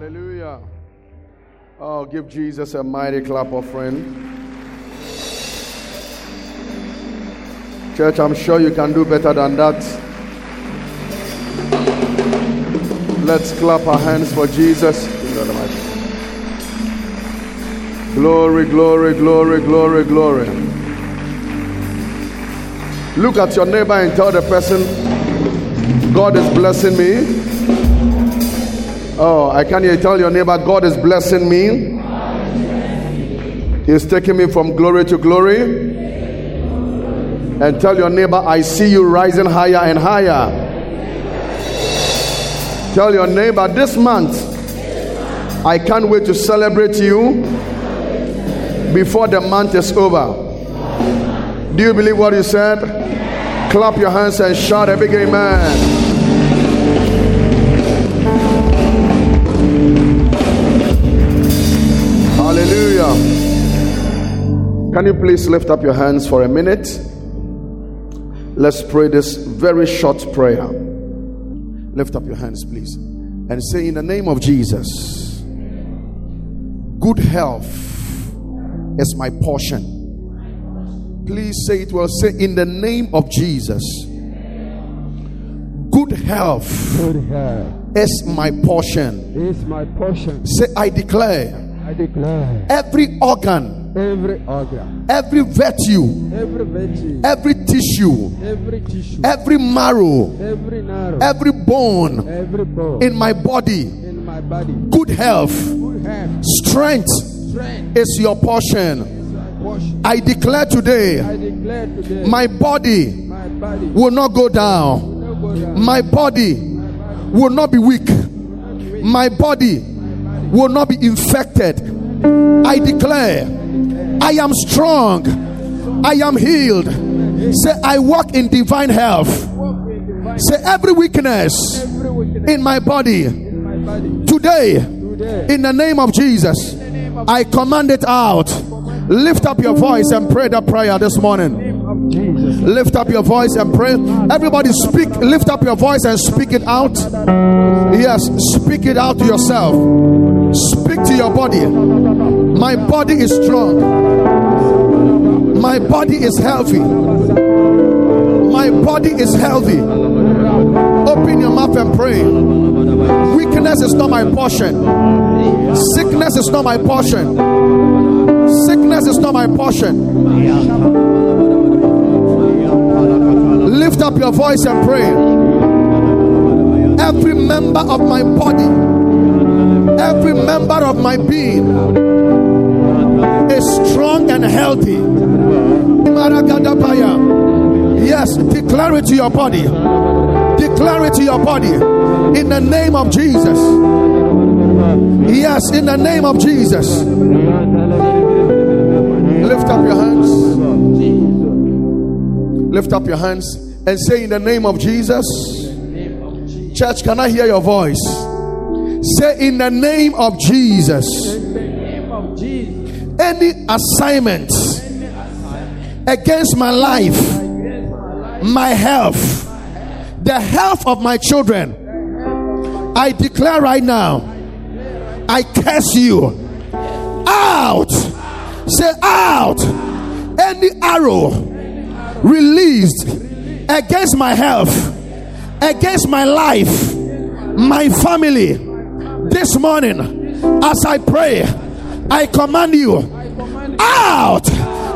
Hallelujah. Oh, give Jesus a mighty clap offering. Church, I'm sure you can do better than that. Let's clap our hands for Jesus. Glory, glory, glory, glory, glory. Look at your neighbor and tell the person, God is blessing me. Oh, I can hear tell your neighbor, God is blessing me. He's taking me from glory to glory. And tell your neighbor, I see you rising higher and higher. Tell your neighbor, this month, I can't wait to celebrate you before the month is over. Do you believe what you said? Clap your hands and shout a big amen. Hallelujah. Can you please lift up your hands for a minute? Let's pray this very short prayer. Lift up your hands, please, and say, In the name of Jesus, good health is my portion. Please say it well. Say, In the name of Jesus, good health, Good health is my portion. is my portion. Say, I declare I declare every organ, every organ, every virtue, every virtue, every tissue, every tissue, every marrow, every every bone every bone. in my body, in my body, good health, good health, strength strength. is your portion. is portion. I declare today I declare today my body my body will not go down, not go down. my body My body will not be weak, will not be weak. my body will not be infected. I declare I am strong, I am healed. Say, I walk in divine health. Say, every weakness in my body today, in the name of Jesus, I command it out. Lift up your voice and pray that prayer this morning. Lift up your voice and pray. Everybody speak. Lift up your voice and speak it out. Yes, speak it out to yourself. Speak to your body. My body is strong. My body is healthy. My body is healthy. Open your mouth and pray. Weakness is not my portion. Sickness is not my portion. Sickness is not my portion. Lift up your voice and pray. Every member of my body, every member of my being is strong and healthy. Yes, declare it to your body. Declare it to your body. In the name of Jesus. Yes, in the name of Jesus. Lift up your hands. Lift up your hands and say, In the name of Jesus. Church, can I hear your voice? Say, In the name of Jesus. Any assignment against my life, my health, the health of my children, I declare right now, I curse you out. Say out. Any arrow released against my health, against my life, my family, this morning, as I pray, I command you out.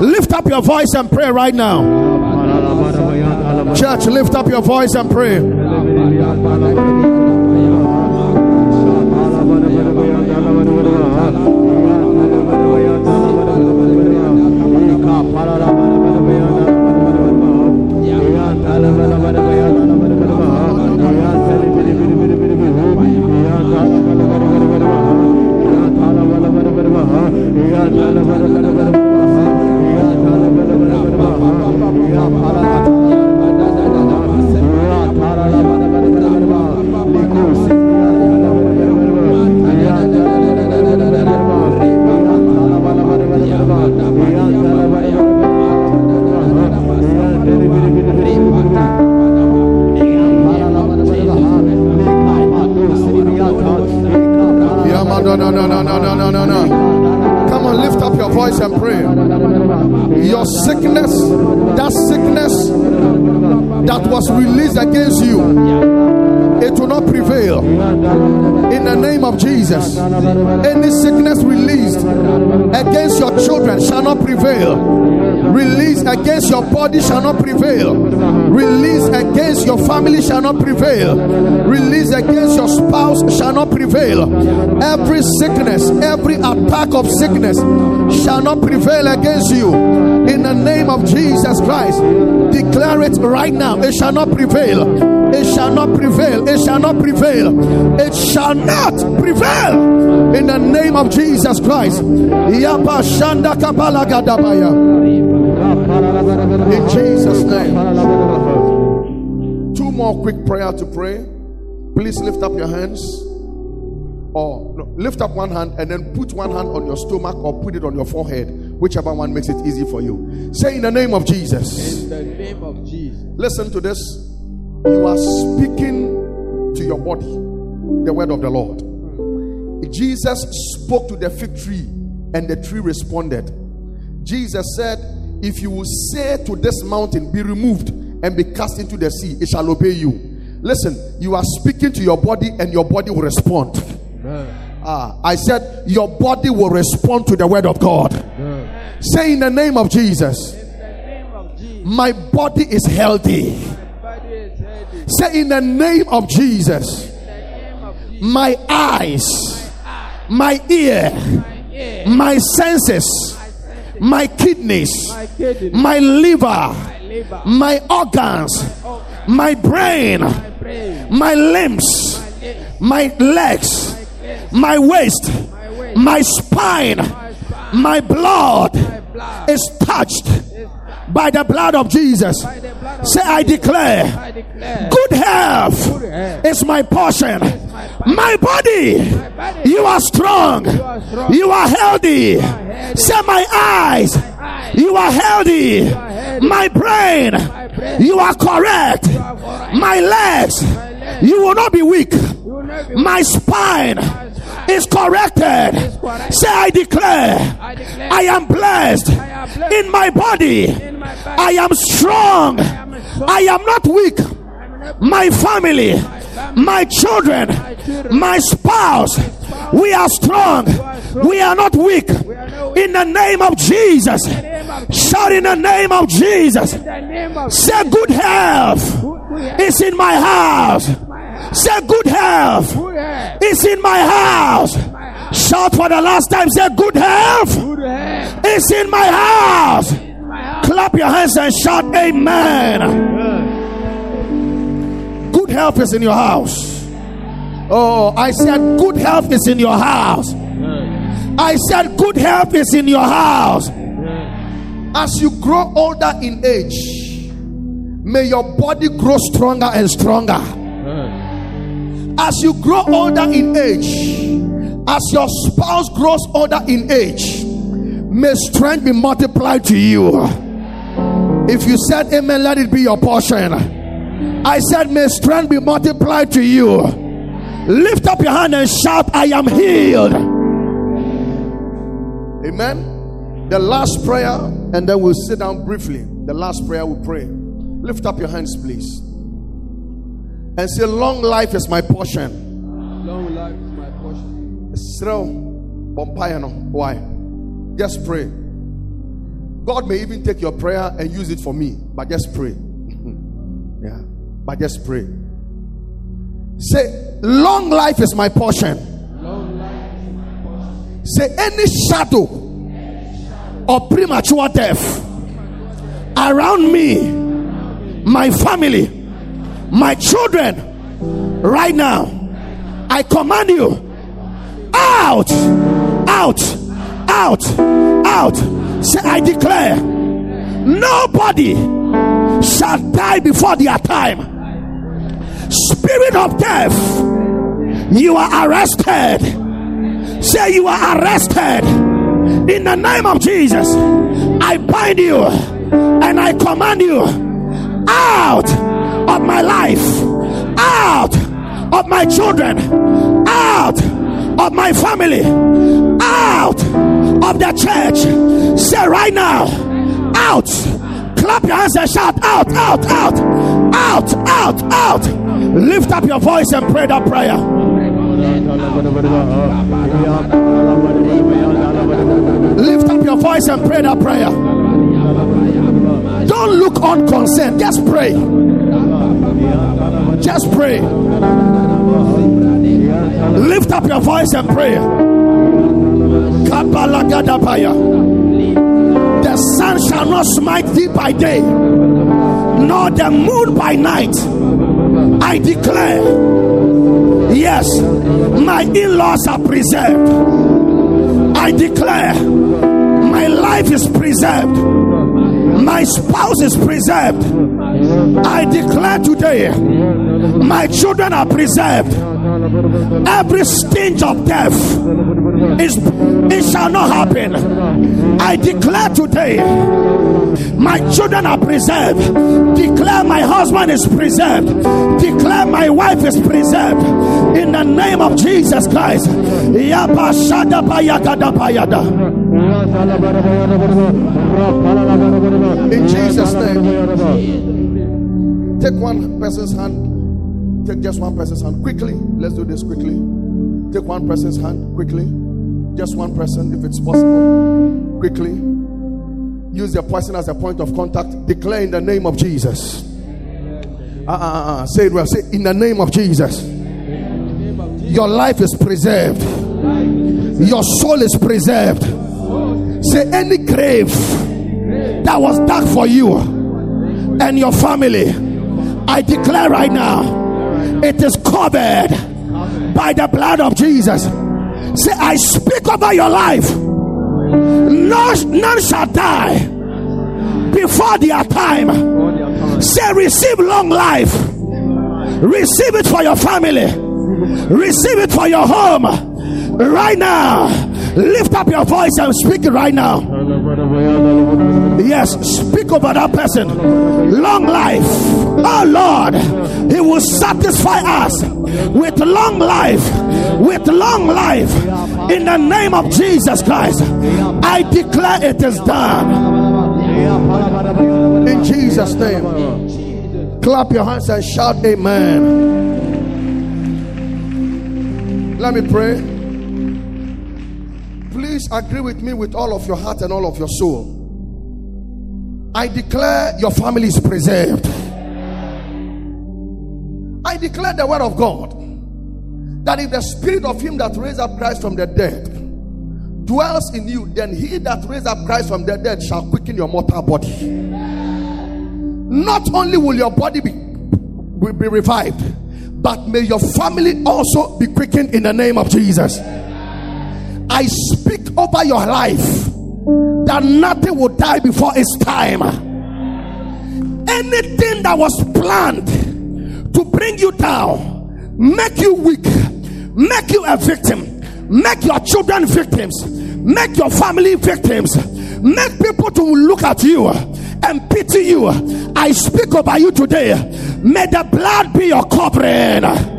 Lift up your voice and pray right now. Church, lift up your voice and pray. No, no, no, no, no, no, no, no. Come on, lift up your voice and pray. Your sickness, that sickness that was released against you it will not prevail. In the name of Jesus, any sickness released against your children shall not prevail. Release against your body shall not prevail. Release against your family shall not prevail. Release against your spouse shall not prevail. Every sickness, every attack of sickness shall not prevail against you. In the name of Jesus Christ, declare it right now. It shall not prevail it shall not prevail. It shall not prevail. It shall not prevail. In the name of Jesus Christ. In Jesus' name. Two more quick prayer to pray. Please lift up your hands. Or no, lift up one hand and then put one hand on your stomach or put it on your forehead, whichever one makes it easy for you. Say in the name of Jesus. In the name of Jesus. Listen to this you are speaking to your body the word of the Lord. Jesus spoke to the fig tree and the tree responded. Jesus said, If you will say to this mountain, Be removed and be cast into the sea, it shall obey you. Listen, you are speaking to your body and your body will respond. Ah, I said, Your body will respond to the word of God. Say in the name of Jesus, name of Jesus. My body is healthy. Body is healthy. Say in the name of Jesus, name of Jesus. my eyes, Eye, my ear, my ear, my senses, my kidneys, my liver, my liver, my organs, my brain, my brain, my limbs, my legs, legs, my waist, my waist, spine, my spine, my blood blood. is touched by the blood of Jesus. by the of Say, I declare I declare good health good health. is my portion. my My body, My body, you are strong. you are strong. You are healthy. healthy. Say, my eyes, eyes, you are healthy. are healthy. My brain, brain, you are correct. you are correct. My legs, you will not be weak. you will not be My spine is corrected. Say, I declare, I am blessed I am blessed in my body. in my body. I am strong. I am not weak. My family, my children, my spouse, we are strong. We are not weak. In the name of Jesus. Shout in the name of Jesus. Say good health is in my house. Say good health is in my house. Shout for the last time. Say good health is. In my house. Clap your hands and shout amen. Good health is in your house. Oh, I said good health is in your house. I said good health is in your house. As you grow older in age, may your body grow stronger and stronger. As you grow older in age, as your spouse grows older in age, may strength be multiplied to you. If you said amen, let it be your portion. I said, may strength be multiplied to you. Lift up your hand and shout, I am healed. Amen. The last prayer, and then we'll sit down briefly. The last prayer we pray. Lift up your hands, please. And say, Long life is my portion. Long life is my portion. Srel, bompire. Why? Just pray. God may even take your prayer and use it for me, but just pray. yeah, but just pray. Say, long life is my portion. Is my portion. Say, any shadow of premature death around me, my family, my children, right now, I command you out, out, out, out. Say, I declare, nobody shall die before their time. Spirit of death, you are arrested. Say, you are arrested in the name of Jesus. I bind you and I command you out of my life, out of my children, out of my family, out of the church. Say right now, out. Clap your hands and shout, out, out, out, out, out, out. Lift up your voice and pray that prayer. Lift up your voice and pray that prayer. Don't look unconcerned. Just pray. Just pray. Lift up your voice and pray. The sun shall not smite thee by day, nor the moon by night. I declare, yes, my in laws are preserved. I declare, my life is preserved, my spouse is preserved. I declare today, my children are preserved. Every stinge of death is it shall not happen. I declare today, my children are preserved. Declare my husband is preserved. Declare my wife is preserved. In the name of Jesus Christ. In Jesus' name. Take one person's hand. Take just one person's hand quickly. Let's do this quickly. Take one person's hand quickly. Just one person, if it's possible. Quickly. Use the person as a point of contact. Declare in the name of Jesus. Uh, uh, uh, say it well. Say in the name of Jesus. Your life is preserved. Your soul is preserved. Say any grave that was dug for you and your family, I declare right now, it is covered by the blood of Jesus. Say, I speak over your life. No, none shall die before their time. Say, receive long life. Receive it for your family. Receive it for your home. Right now. Lift up your voice and speak right now. Yes, speak over that person. Long life. Oh Lord, He will satisfy us with long life. With long life. In the name of Jesus Christ. I declare it is done. In Jesus' name. Clap your hands and shout, Amen. Let me pray. Please agree with me with all of your heart and all of your soul. I declare your family is preserved. I declare the word of God that if the spirit of him that raised up Christ from the dead dwells in you, then he that raised up Christ from the dead shall quicken your mortal body. Not only will your body be, be revived, but may your family also be quickened in the name of Jesus. I speak over your life that nothing will die before its time. Anything that was planned to bring you down, make you weak, make you a victim, make your children victims, make your family victims, make people to look at you and pity you. I speak over you today. May the blood be your covering.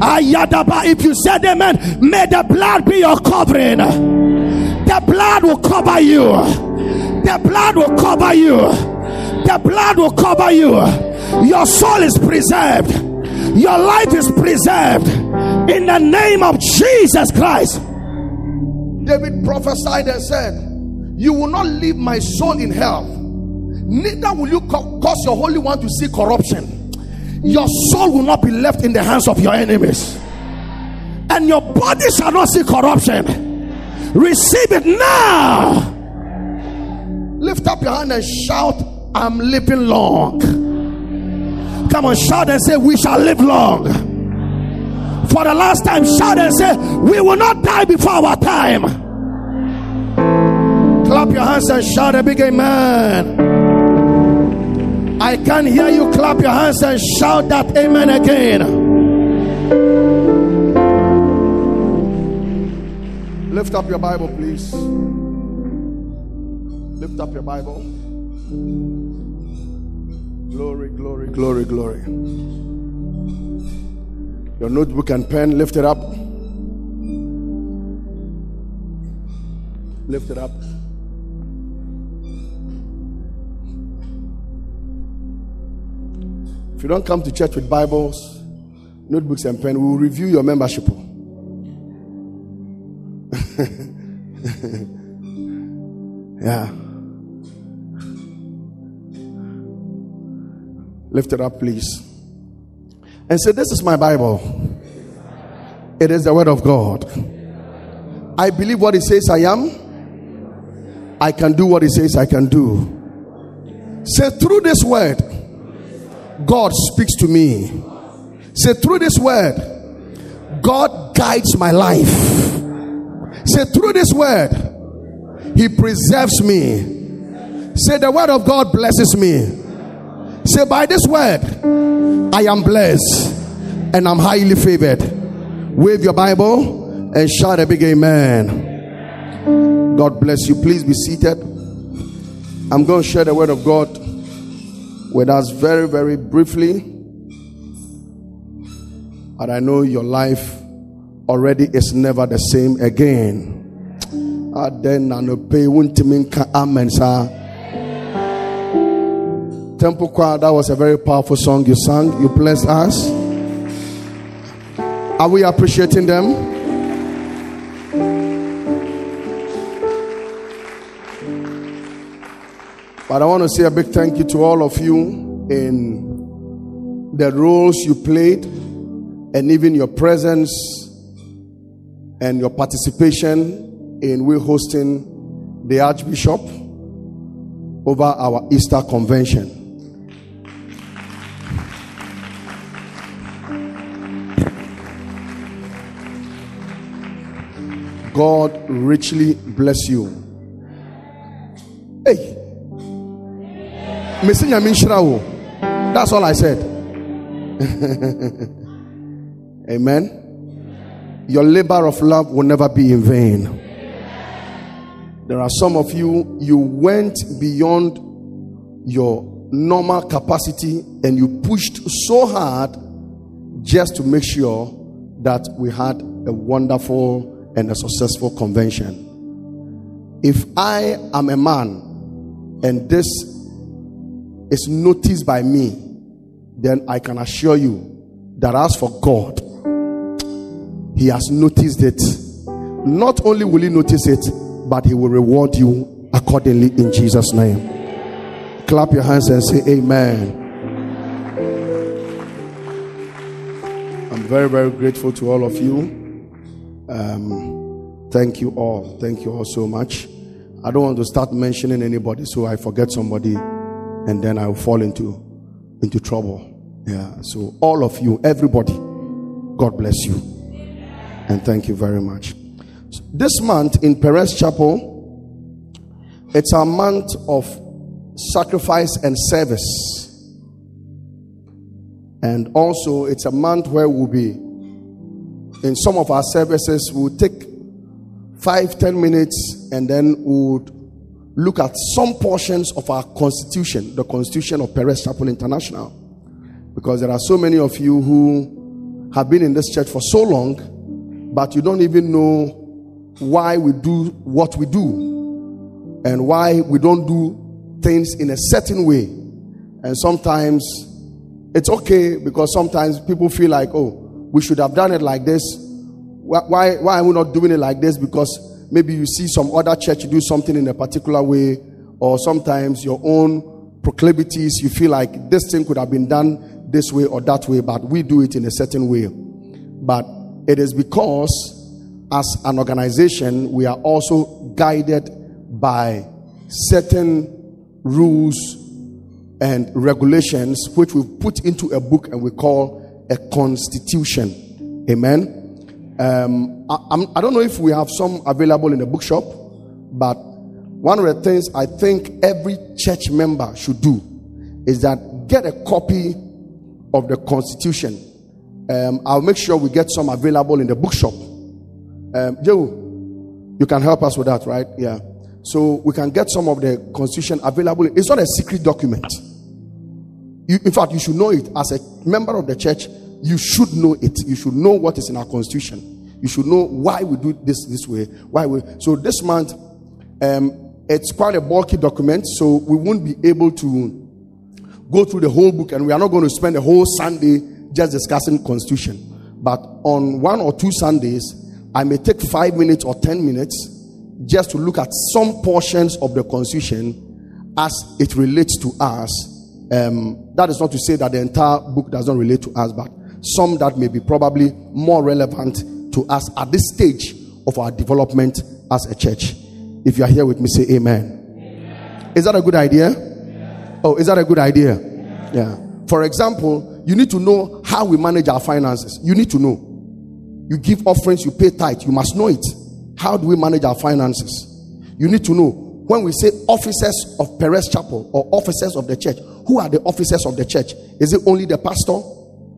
Ayadaba, if you said amen, may the blood be your covering. The blood will cover you. The blood will cover you. The blood will cover you. Your soul is preserved. Your life is preserved. In the name of Jesus Christ. David prophesied and said, You will not leave my soul in hell, neither will you cause your Holy One to see corruption your soul will not be left in the hands of your enemies, and your body shall not see corruption. Receive it now. Lift up your hand and shout, I'm living long. Come on, shout and say, We shall live long. For the last time, shout and say, We will not die before our time. Clap your hands and shout a big amen. I can hear you clap your hands and shout that amen again. Lift up your Bible, please. Lift up your Bible. Glory, glory, glory, glory. Your notebook and pen, lift it up. Lift it up. If you don't come to church with Bibles, notebooks, and pen, we will review your membership. yeah. Lift it up, please. And say, This is my Bible. It is the Word of God. I believe what He says I am. I can do what He says I can do. Say, through this Word, God speaks to me. Say, through this Word, God guides my life. Say, through this Word, He preserves me. Say, the Word of God blesses me. Say, by this Word, I am blessed and I'm highly favored. Wave your Bible and shout a big amen. God bless you. Please be seated. I'm going to share the word of God with us very, very briefly. But I know your life already is never the same again. Amen, sir. Temple Choir, that was a very powerful song you sang. You blessed us. Are we appreciating them? But I want to say a big thank you to all of you in the roles you played and even your presence and your participation in we hosting the Archbishop over our Easter convention. God richly bless you. Hey. That's all I said. Amen. Your labor of love will never be in vain. There are some of you, you went beyond your normal capacity and you pushed so hard just to make sure that we had a wonderful and a successful convention. If I am a man and this is noticed by me, then I can assure you that as for God, He has noticed it. Not only will He notice it, but He will reward you accordingly in Jesus' name. Clap your hands and say, Amen. I'm very, very grateful to all of you. Um, thank you all. Thank you all so much. I don't want to start mentioning anybody so I forget somebody and then I'll fall into into trouble. Yeah. So all of you, everybody, God bless you. And thank you very much. So this month in Perez Chapel, it's a month of sacrifice and service. And also it's a month where we'll be in some of our services, we'll take five, ten minutes and then we'll look at some portions of our constitution, the constitution of Perez Chapel International. Because there are so many of you who have been in this church for so long, but you don't even know why we do what we do and why we don't do things in a certain way. And sometimes it's okay because sometimes people feel like, oh, we should have done it like this. Why, why are we not doing it like this? Because maybe you see some other church do something in a particular way, or sometimes your own proclivities, you feel like this thing could have been done this way or that way, but we do it in a certain way. But it is because, as an organization, we are also guided by certain rules and regulations which we've put into a book and we call a constitution. Amen. Um, I, I'm, I don't know if we have some available in the bookshop, but one of the things I think every church member should do is that get a copy of the constitution. Um, I'll make sure we get some available in the bookshop. Um, Joe, you can help us with that, right? Yeah. So we can get some of the constitution available. It's not a secret document. You, in fact, you should know it as a member of the church. You should know it. You should know what is in our constitution. You should know why we do this this way. Why we. So this month, Um, it's quite a bulky document, so we won't be able to go through the whole book, and we are not going to spend a whole Sunday just discussing Constitution. But on one or two Sundays, I may take five minutes or ten minutes just to look at some portions of the Constitution as it relates to us. Um, that is not to say that the entire book does not relate to us, but some that may be probably more relevant to us at this stage of our development as a church. If you are here with me, say amen. amen. Is that a good idea? Yeah. Oh, is that a good idea? Yeah. yeah. For example, you need to know how we manage our finances. You need to know. You give offerings, you pay tithe. You must know it. How do we manage our finances? You need to know when we say officers of Perez Chapel or officers of the church, who are the officers of the church? Is it only the pastor?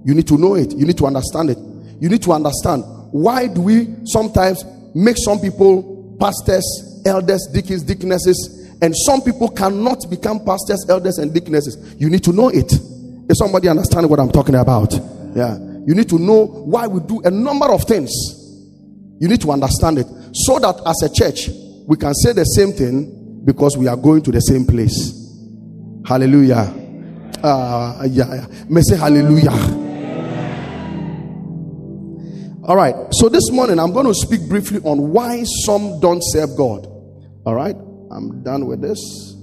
You need to know it. You need to understand it. You need to understand why do we sometimes make some people pastors, elders, deacons, deaconesses, and some people cannot become pastors, elders, and deaconesses. You need to know it. Is somebody understanding what I'm talking about? Yeah. You need to know why we do a number of things. You need to understand it so that as a church we can say the same thing because we are going to the same place. Hallelujah. Uh, yeah, yeah. May say hallelujah. All right. So this morning I'm going to speak briefly on why some don't serve God. All right. I'm done with this.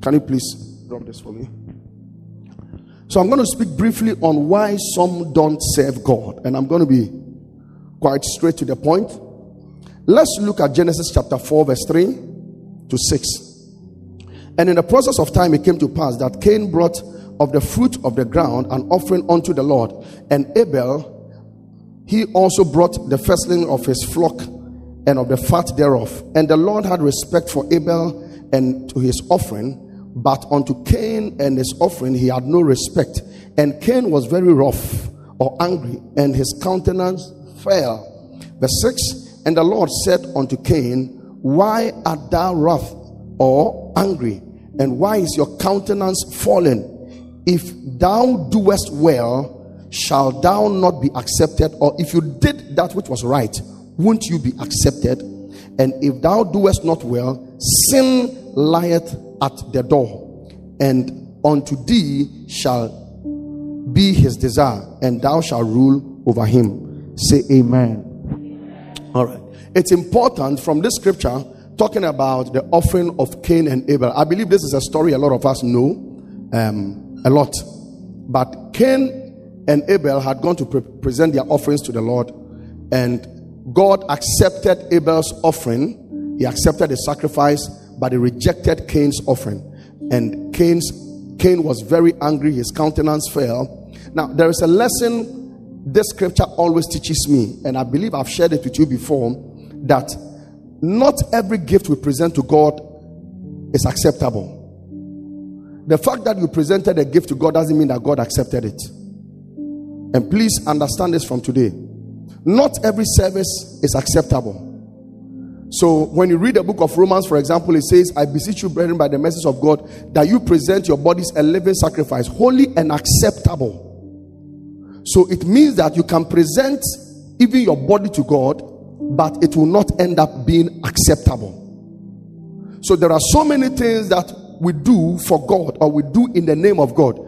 Can you please drop this for me? So I'm going to speak briefly on why some don't serve God. And I'm going to be quite straight to the point. Let's look at Genesis chapter 4, verse 3 to 6. And in the process of time, it came to pass that Cain brought of the fruit of the ground an offering unto the Lord. And Abel, he also brought the firstling of his flock and of the fat thereof. And the Lord had respect for Abel and to his offering, but unto Cain and his offering he had no respect. And Cain was very rough or angry, and his countenance fell. Verse 6 and the Lord said unto Cain, Why art thou wroth or angry? And why is your countenance fallen? If thou doest well, shall thou not be accepted? Or if you did that which was right, won't you be accepted? And if thou doest not well, sin lieth at the door, and unto thee shall be his desire, and thou shalt rule over him. Say amen. All right. It's important from this scripture talking about the offering of Cain and Abel. I believe this is a story a lot of us know um, a lot. But Cain and Abel had gone to pre- present their offerings to the Lord, and God accepted Abel's offering. He accepted the sacrifice, but he rejected Cain's offering. And Cain's Cain was very angry, his countenance fell. Now, there is a lesson this scripture always teaches me, and I believe I've shared it with you before, that not every gift we present to God is acceptable. The fact that you presented a gift to God doesn't mean that God accepted it. And please understand this from today. Not every service is acceptable. So, when you read the book of Romans, for example, it says, I beseech you, brethren, by the message of God, that you present your bodies a living sacrifice, holy and acceptable so it means that you can present even your body to God, but it will not end up being acceptable. So there are so many things that we do for God or we do in the name of God.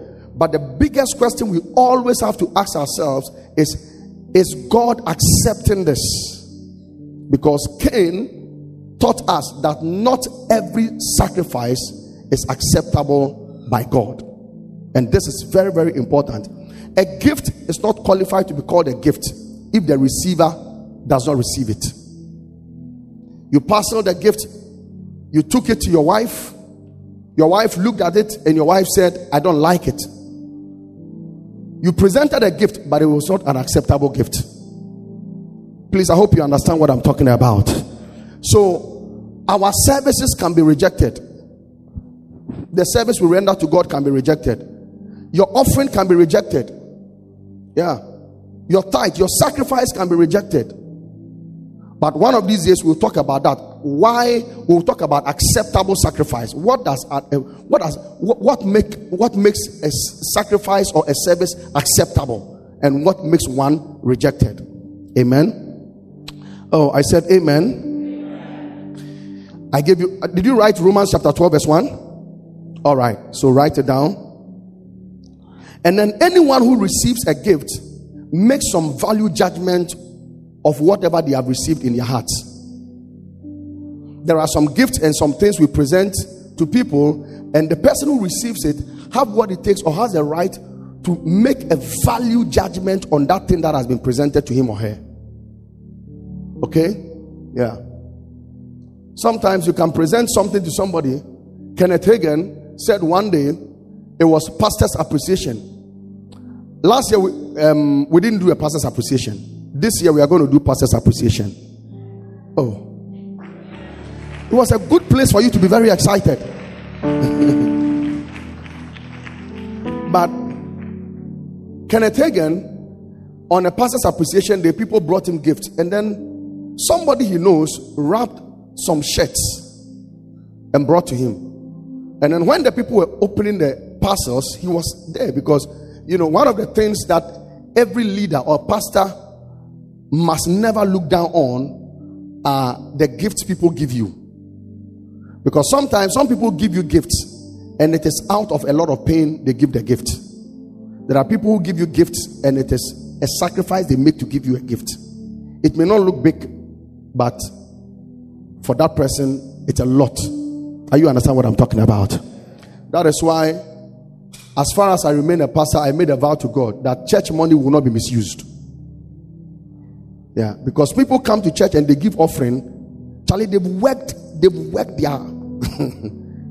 But the biggest question we always have to ask ourselves is Is God accepting this? Because Cain taught us that not every sacrifice is acceptable by God. And this is very, very important. A gift is not qualified to be called a gift if the receiver does not receive it. You parceled the gift, you took it to your wife, your wife looked at it, and your wife said, I don't like it. You presented a gift, but it was not an acceptable gift. Please, I hope you understand what I'm talking about. So, our services can be rejected. The service we render to God can be rejected. Your offering can be rejected. Yeah. Your tithe, your sacrifice can be rejected. But one of these days we'll talk about that. Why we'll talk about acceptable sacrifice. What does what does what, make what makes a sacrifice or a service acceptable and what makes one rejected? Amen. Oh, I said amen. I gave you, uh, did you write Romans chapter 12, verse 1? All right, so write it down. And then anyone who receives a gift makes some value judgment of whatever they have received in their hearts. There are some gifts and some things we present to people, and the person who receives it have what it takes or has the right to make a value judgment on that thing that has been presented to him or her. Okay? Yeah. Sometimes you can present something to somebody. Kenneth Hagin said one day it was pastor's appreciation. Last year we, um, we didn't do a pastor's appreciation. This year we are going to do pastor's appreciation. Oh. It was a good place for you to be very excited. but Kenneth Hagin, on a pastor's appreciation day, people brought him gifts. And then somebody he knows wrapped some shirts and brought to him. And then when the people were opening the parcels, he was there because, you know, one of the things that every leader or pastor must never look down on are the gifts people give you. Because sometimes some people give you gifts and it is out of a lot of pain they give the gift. There are people who give you gifts and it is a sacrifice they make to give you a gift. It may not look big, but for that person, it's a lot. Are you understand what I'm talking about? That is why, as far as I remain a pastor, I made a vow to God that church money will not be misused. Yeah, because people come to church and they give offering. Charlie, they've worked, they've worked their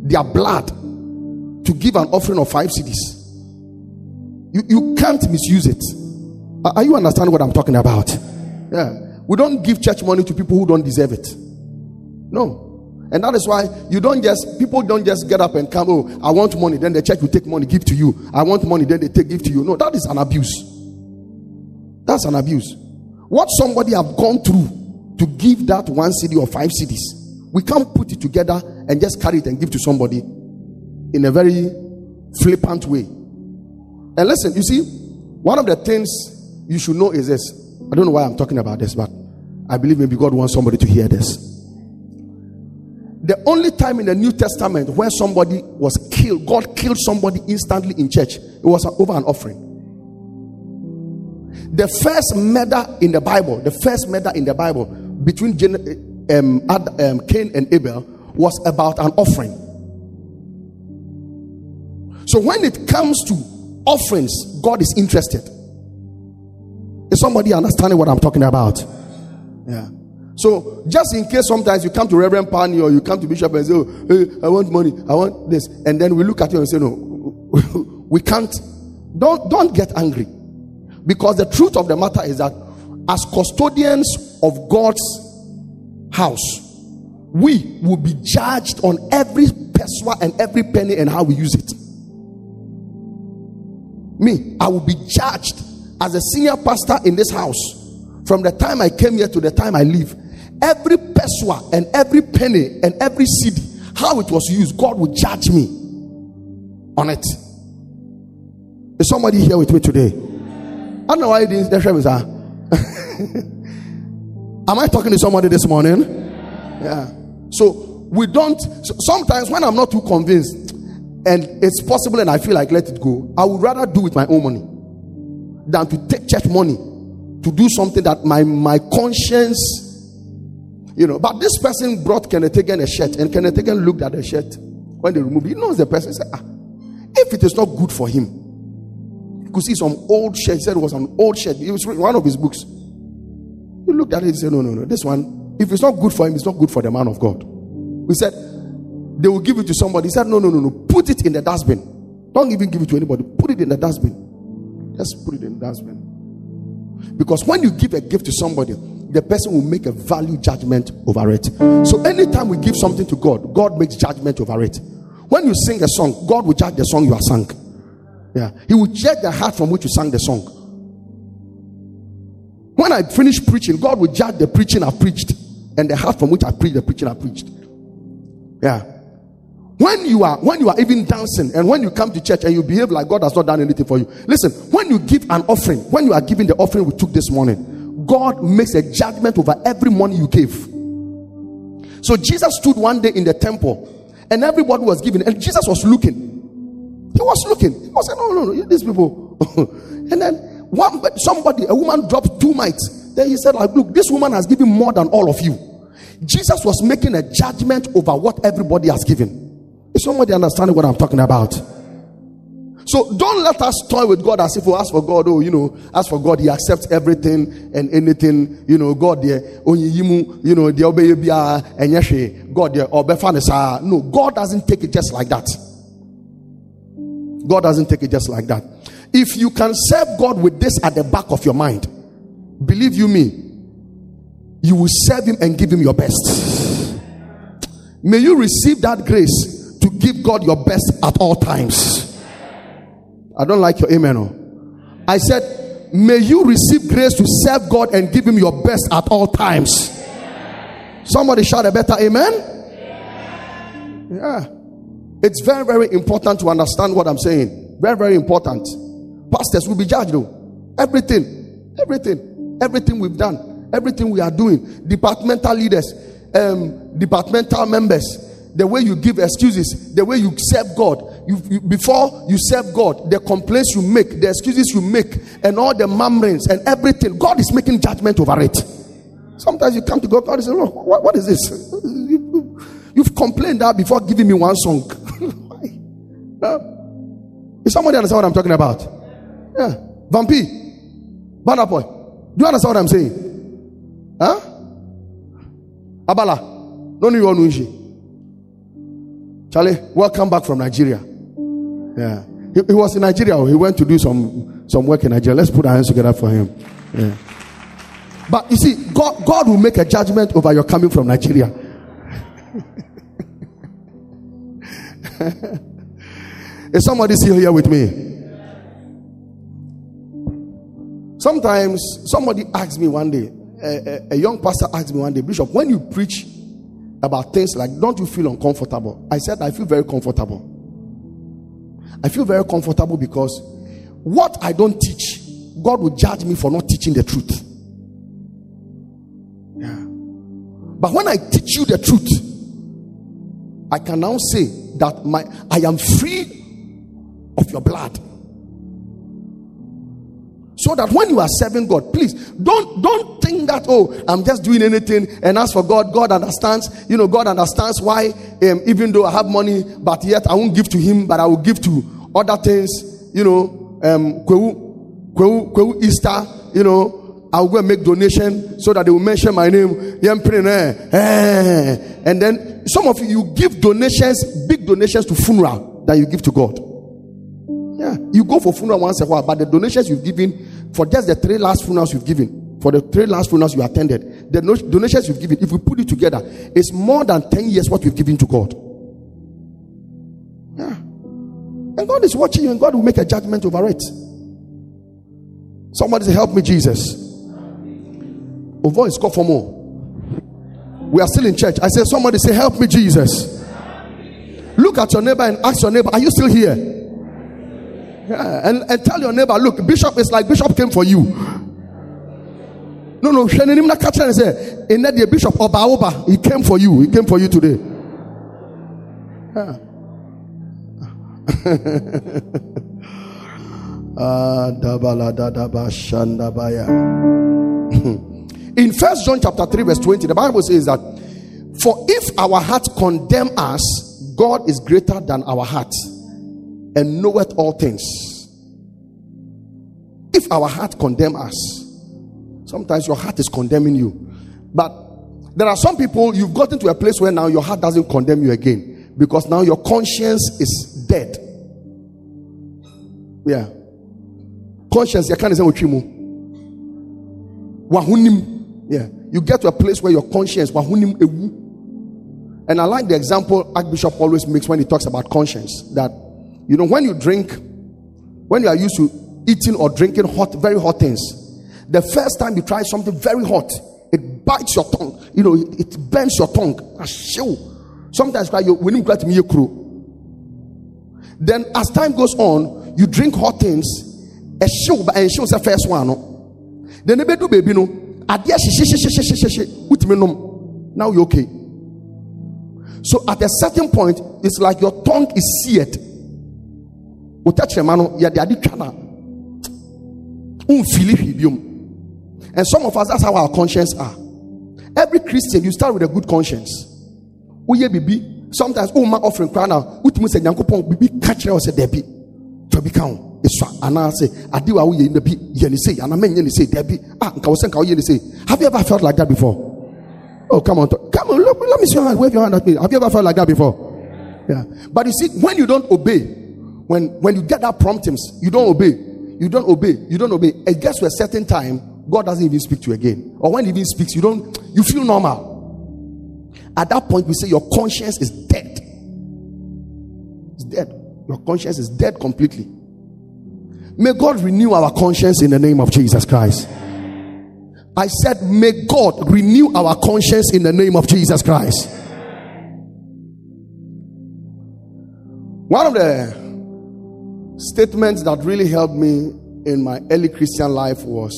their blood to give an offering of five cedis. You, you can't misuse it. Are you understanding what I'm talking about? Yeah. We don't give church money to people who don't deserve it. No. And that is why you don't just, people don't just get up and come, oh, I want money. Then the church will take money, give to you. I want money, then they take, give to you. No, that is an abuse. That's an abuse. What somebody have gone through to give that one cedi or five cedis, we can't put it together and just carry it and give to somebody in a very flippant way. And listen, you see, one of the things you should know is this. I don't know why I'm talking about this, but I believe maybe God wants somebody to hear this. The only time in the New Testament where somebody was killed, God killed somebody instantly in church, it was over an offering. The first murder in the Bible, the first murder in the Bible between um, um, Cain and Abel was about an offering. So when it comes to offerings, God is interested. Is somebody understanding what I'm talking about? Yeah. So just in case sometimes you come to Reverend Pani or you come to Bishop and say, oh, hey, I want money, I want this, and then we look at you and say, no, we can't. Don't don't get angry, because the truth of the matter is that as custodians of God's house, we will be judged on every peswa and every penny and how we use it. Me, I will be judged as a senior pastor in this house from the time I came here to the time I leave. Every peswa and every penny and every cedi, how it was used, God will judge me on it. Is somebody here with me today? I don't know why this is Am I talking to somebody this morning? Yeah. So we don't. So sometimes when I'm not too convinced, and it's possible, and I feel like let it go, I would rather do with my own money than to take church money to do something that my my conscience, you know. But this person brought Kenneth Hagin a shirt, and Kenneth Hagin looked at the shirt when they removed it. He knows the person. Said, ah, if it is not good for him, you could see some old shirt. He said it was an old shirt. It was one of his books. He looked at it and said, No, no, no. This one, if it's not good for him, it's not good for the man of God. We said, They will give it to somebody. He said, No, no, no, no. Put it in the dustbin. Don't even give it to anybody. Put it in the dustbin. Just put it in the dustbin. Because when you give a gift to somebody, the person will make a value judgment over it. So anytime we give something to God, God makes judgment over it. When you sing a song, God will judge the song you are sung. Yeah. He will judge the heart from which you sang the song. When I finish preaching, God will judge the preaching I preached and the heart from which I preached the preaching I preached. Yeah. When you are when you are even dancing and when you come to church and you behave like God has not done anything for you. Listen, when you give an offering, when you are giving the offering we took this morning, God makes a judgment over every money you gave. So Jesus stood one day in the temple and everybody was giving, and Jesus was looking. He was looking. He was saying, oh, No, no, no, these people. and then one somebody, a woman dropped two mites. Then he said, like, look, this woman has given more than all of you. Jesus was making a judgment over what everybody has given. Is somebody understanding what I'm talking about? So don't let us toy with God as if oh, we ask for God, oh, you know, ask for God, He accepts everything and anything, you know, God only you know, the obey and ah, God there, or No, God doesn't take it just like that. God doesn't take it just like that. If you can serve God with this at the back of your mind, believe you me, you will serve Him and give Him your best. May you receive that grace to give God your best at all times. I don't like your amen. Oh. I said, may you receive grace to serve God and give Him your best at all times. Somebody shout a better amen. Yeah. It's very, very important to understand what I'm saying. Very, very important. Pastors will be judged though. Everything, everything, everything we've done, everything we are doing, departmental leaders, um, departmental members, the way you give excuses, the way you serve God. You, you, before you serve God, the complaints you make, the excuses you make, and all the murmurings and everything, God is making judgment over it. Sometimes you come to God, God is saying, what, what is this? You've complained that before giving me one song. No? Is somebody understand what I'm talking about? Yeah. Vampi, boy. Do you understand what I'm saying? Huh? Abala. Need you Charlie, welcome back from Nigeria. Yeah. He, he, was in Nigeria. He went to do some, some work in Nigeria. Let's put our hands together for him. Yeah. But you see, God, God will make a judgment over your coming from Nigeria. Is somebody still here with me? Sometimes somebody asked me one day, a, a, a young pastor asked me one day, Bishop, when you preach about things like, don't you feel uncomfortable? I said, I feel very comfortable. I feel very comfortable because what I don't teach, God will judge me for not teaching the truth. Yeah. But when I teach you the truth, I can now say that my I am free of your blood so that when you are serving god please don't don't think that oh i'm just doing anything and as for god god understands you know god understands why um, even though i have money but yet i won't give to him but i will give to other things you know um kwewu, kwewu, easter you know I'll go and make donation so that they will mention my name. And then some of you, you give donations, big donations to funeral that you give to God. You go for funeral once a while, but the donations you've given for just the three last funerals you've given, for the three last funerals you attended, the donations you've given, if we put it together, it's more than 10 years what you've given to God. Yeah. And God is watching you, and God will make a judgment over it. Somebody say, Help me, Jesus. Oh, voice, call for more. We are still in church. I said, Somebody say, Help me, Jesus. Look at your neighbor and ask your neighbor, Are you still here? Yeah, and, and tell your neighbor, look, Bishop is like Bishop came for you. No, no, na catch and say, in that the Bishop Oba Oba, he came for you. He came for you today. Yeah. Ah, in first john chapter 3 verse 20 the bible says that for if our heart condemn us god is greater than our heart and knoweth all things. If our heart condemn us, sometimes your heart is condemning you. But there are some people you've gotten to a place where now your heart doesn't condemn you again because now your conscience is dead. Yeah. Conscience, you can't say Wahunim. Yeah. You get to a place where your conscience, wahunim ewu. And I like the example Archbishop always makes when he talks about conscience that you know, when you drink, when you are used to eating or drinking hot, very hot things, the first time you try something very hot, it bites your tongue. You know, it, it bends your tongue. Sometimes you when you get me crew. Then as time goes on, you drink hot things. A show, but a show is the first one. No? Then the baby no. Now you're okay. So at a certain point, it's like your tongue is seared. Wotakyerɛma no, yɛde ade twa na womfili hwee biom. And some of us, that's how our conscience are. Every Christian, you start with a good conscience. Woyɛ bibi, sometimes woma offering koraa na wotumi sɛ nyankopɔn bibi ka kyerɛ wo sɛ dabi twa bi ka ho ɛsua anaasɛ ade wa woyɛ na bi yɛ ne sei anaa mɛnyɛ ne sei dabi. Ah nka wo sɛ have you ever felt like that before? Oh come on come on let me see your hand wave your hand at me. Have you ever felt like that before? Yeah. But you see when you don't obey when when you get that promptings you don't obey. You don't obey. You don't obey. It gets to a certain time god doesn't even speak to you again. Or when he even speaks you don't you feel normal. At that point we say your conscience is dead. It's dead. Your conscience is dead completely. May god renew our conscience in the name of jesus christ. I said may god renew our conscience in the name of jesus christ. One of the statements that really helped me in my early Christian life was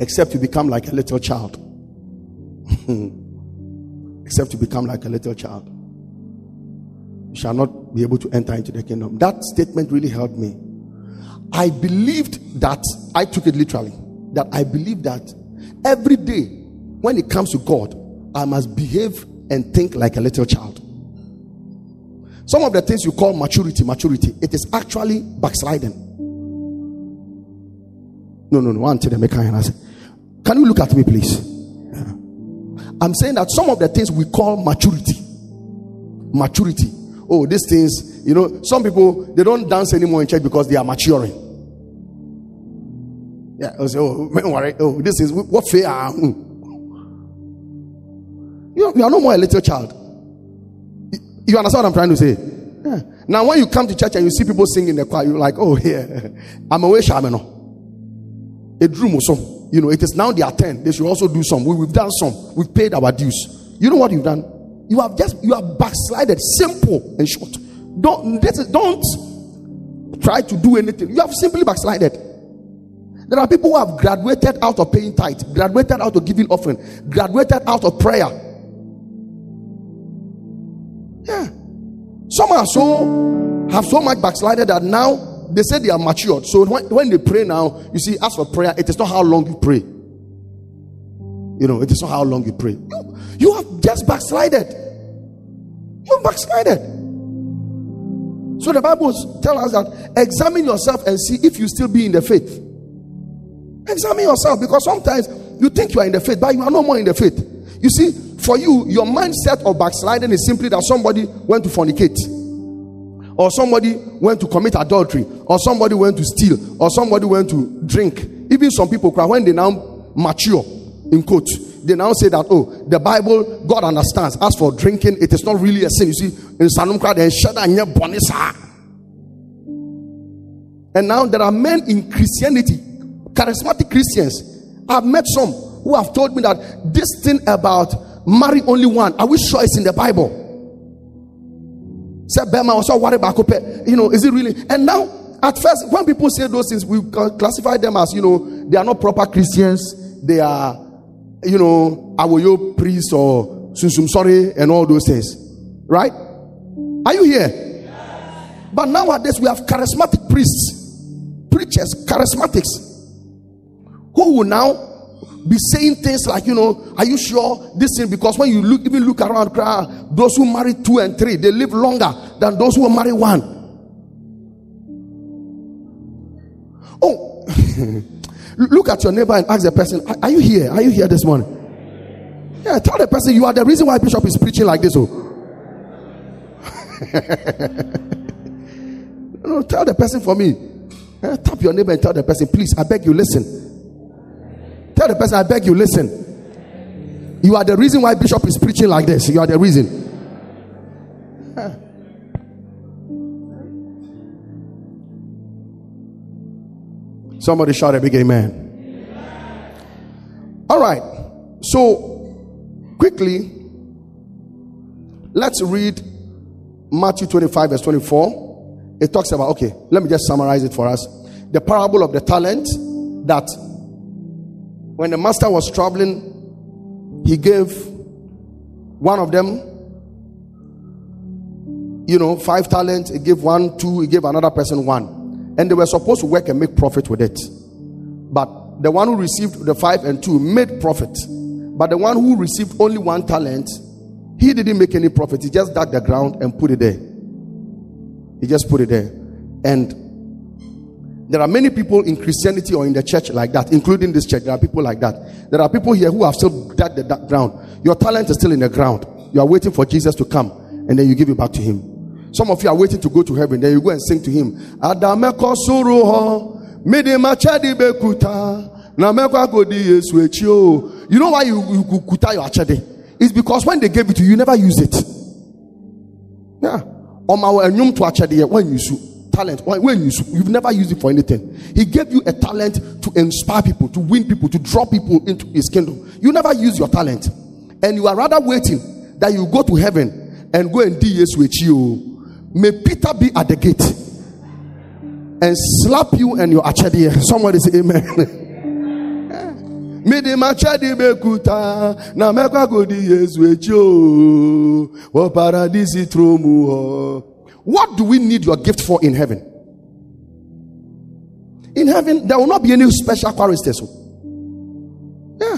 except you become like a little child. except you become like a little child. You shall not be able to enter into the kingdom. That statement really helped me. I believed that, I took it literally, that I believed that every day when it comes to God, I must behave and think like a little child. Some of the things you call maturity, maturity, it is actually backsliding. No, no, no. One to them, can you look at me, please? I'm saying that some of the things we call maturity, maturity. Oh, these things, you know, some people they don't dance anymore in church because they are maturing. Yeah, I say, oh, worry. Oh, this is what fear. Mm. You, you are no more a little child. You understand what I'm trying to say? Yeah. Now, when you come to church and you see people singing in the choir, you're like, oh, yeah, I'm away, Shamano. A dream or so. You know, it is now their turn. They should also do some. We, we've done some. We've paid our dues. You know what you've done? You have just, you have backslided. Simple and short. Don't, this is, don't try to do anything. You have simply backslided. There are people who have graduated out of paying tithe, graduated out of giving offering, graduated out of prayer yeah. Some are so have so much backslided that now they say they are matured. So when, when they pray now, you see, as for prayer, it is not how long you pray. You know, it is not how long you pray. You, you have just backslided. You backslided. So the Bible tells us that examine yourself and see if you still be in the faith. Examine yourself because sometimes you think you are in the faith, but you are no more in the faith. You see, for you, your mindset of backsliding is simply that somebody went to fornicate, or somebody went to commit adultery, or somebody went to steal, or somebody went to drink. Even some people cry when they now mature, in quote, they now say that, oh, the Bible, God understands. As for drinking, it is not really a sin. You see, in Sanum and now there are men in Christianity, charismatic Christians. I've met some who have told me that this thing about marry only one. Are we sure it's in the Bible? Said Bema also about you know, is it really? And now, at first, when people say those things, we classify them as you know, they are not proper Christians, they are, you know, awoyo priests or sunsum sorry and all those things. Right? Are you here? But nowadays we have charismatic priests, preachers, charismatics, who will now be saying things like, you know, are you sure this thing? Because when you look, even look around, those who marry two and three, they live longer than those who marry one. Oh, look at your neighbor and ask the person, are you here? Are you here this morning? Yeah, tell the person you are the reason why Bishop is preaching like this. Oh. no, tell the person for me. Yeah, tap your neighbor and tell the person, please, I beg you, listen. Tell the person, I beg you, listen. You are the reason why Bishop is preaching like this. You are the reason. Somebody shout a big amen. All right. So, quickly, let's read Matthew 25, verse 24. It talks about, okay, let me just summarize it for us. The parable of the talent that when the master was traveling, he gave one of them you know, five talents, he gave one, two, he gave another person one. And they were supposed to work and make profit with it. But the one who received the five and two made profit. But the one who received only one talent, he didn't make any profit. He just dug the ground and put it there. He just put it there. And there are many people in Christianity or in the church like that, including this church. There are people like that. There are people here who have still dug the ground. Your talent is still in the ground. You are waiting for Jesus to come and then you give it back to him. Some of you are waiting to go to heaven. Then you go and sing to him. Bekuta. You know why you, you kuta your achede? It's because when they gave it to you, you never use it. Yeah. Oma enyum to achede when you su talent when you you've never used it for anything. He gave you a talent to inspire people, to win people, to draw people into his kingdom. You never use your talent. And you are rather waiting that you go to heaven and go and do yes with you. May Peter be at the gate and slap you and your achadi. Somebody say amen. midi machadi bekuta na mekwa godi yesu echi oh, o paradisi tromu what do we need your gift for in heaven in heaven there will not be any special choristers yeah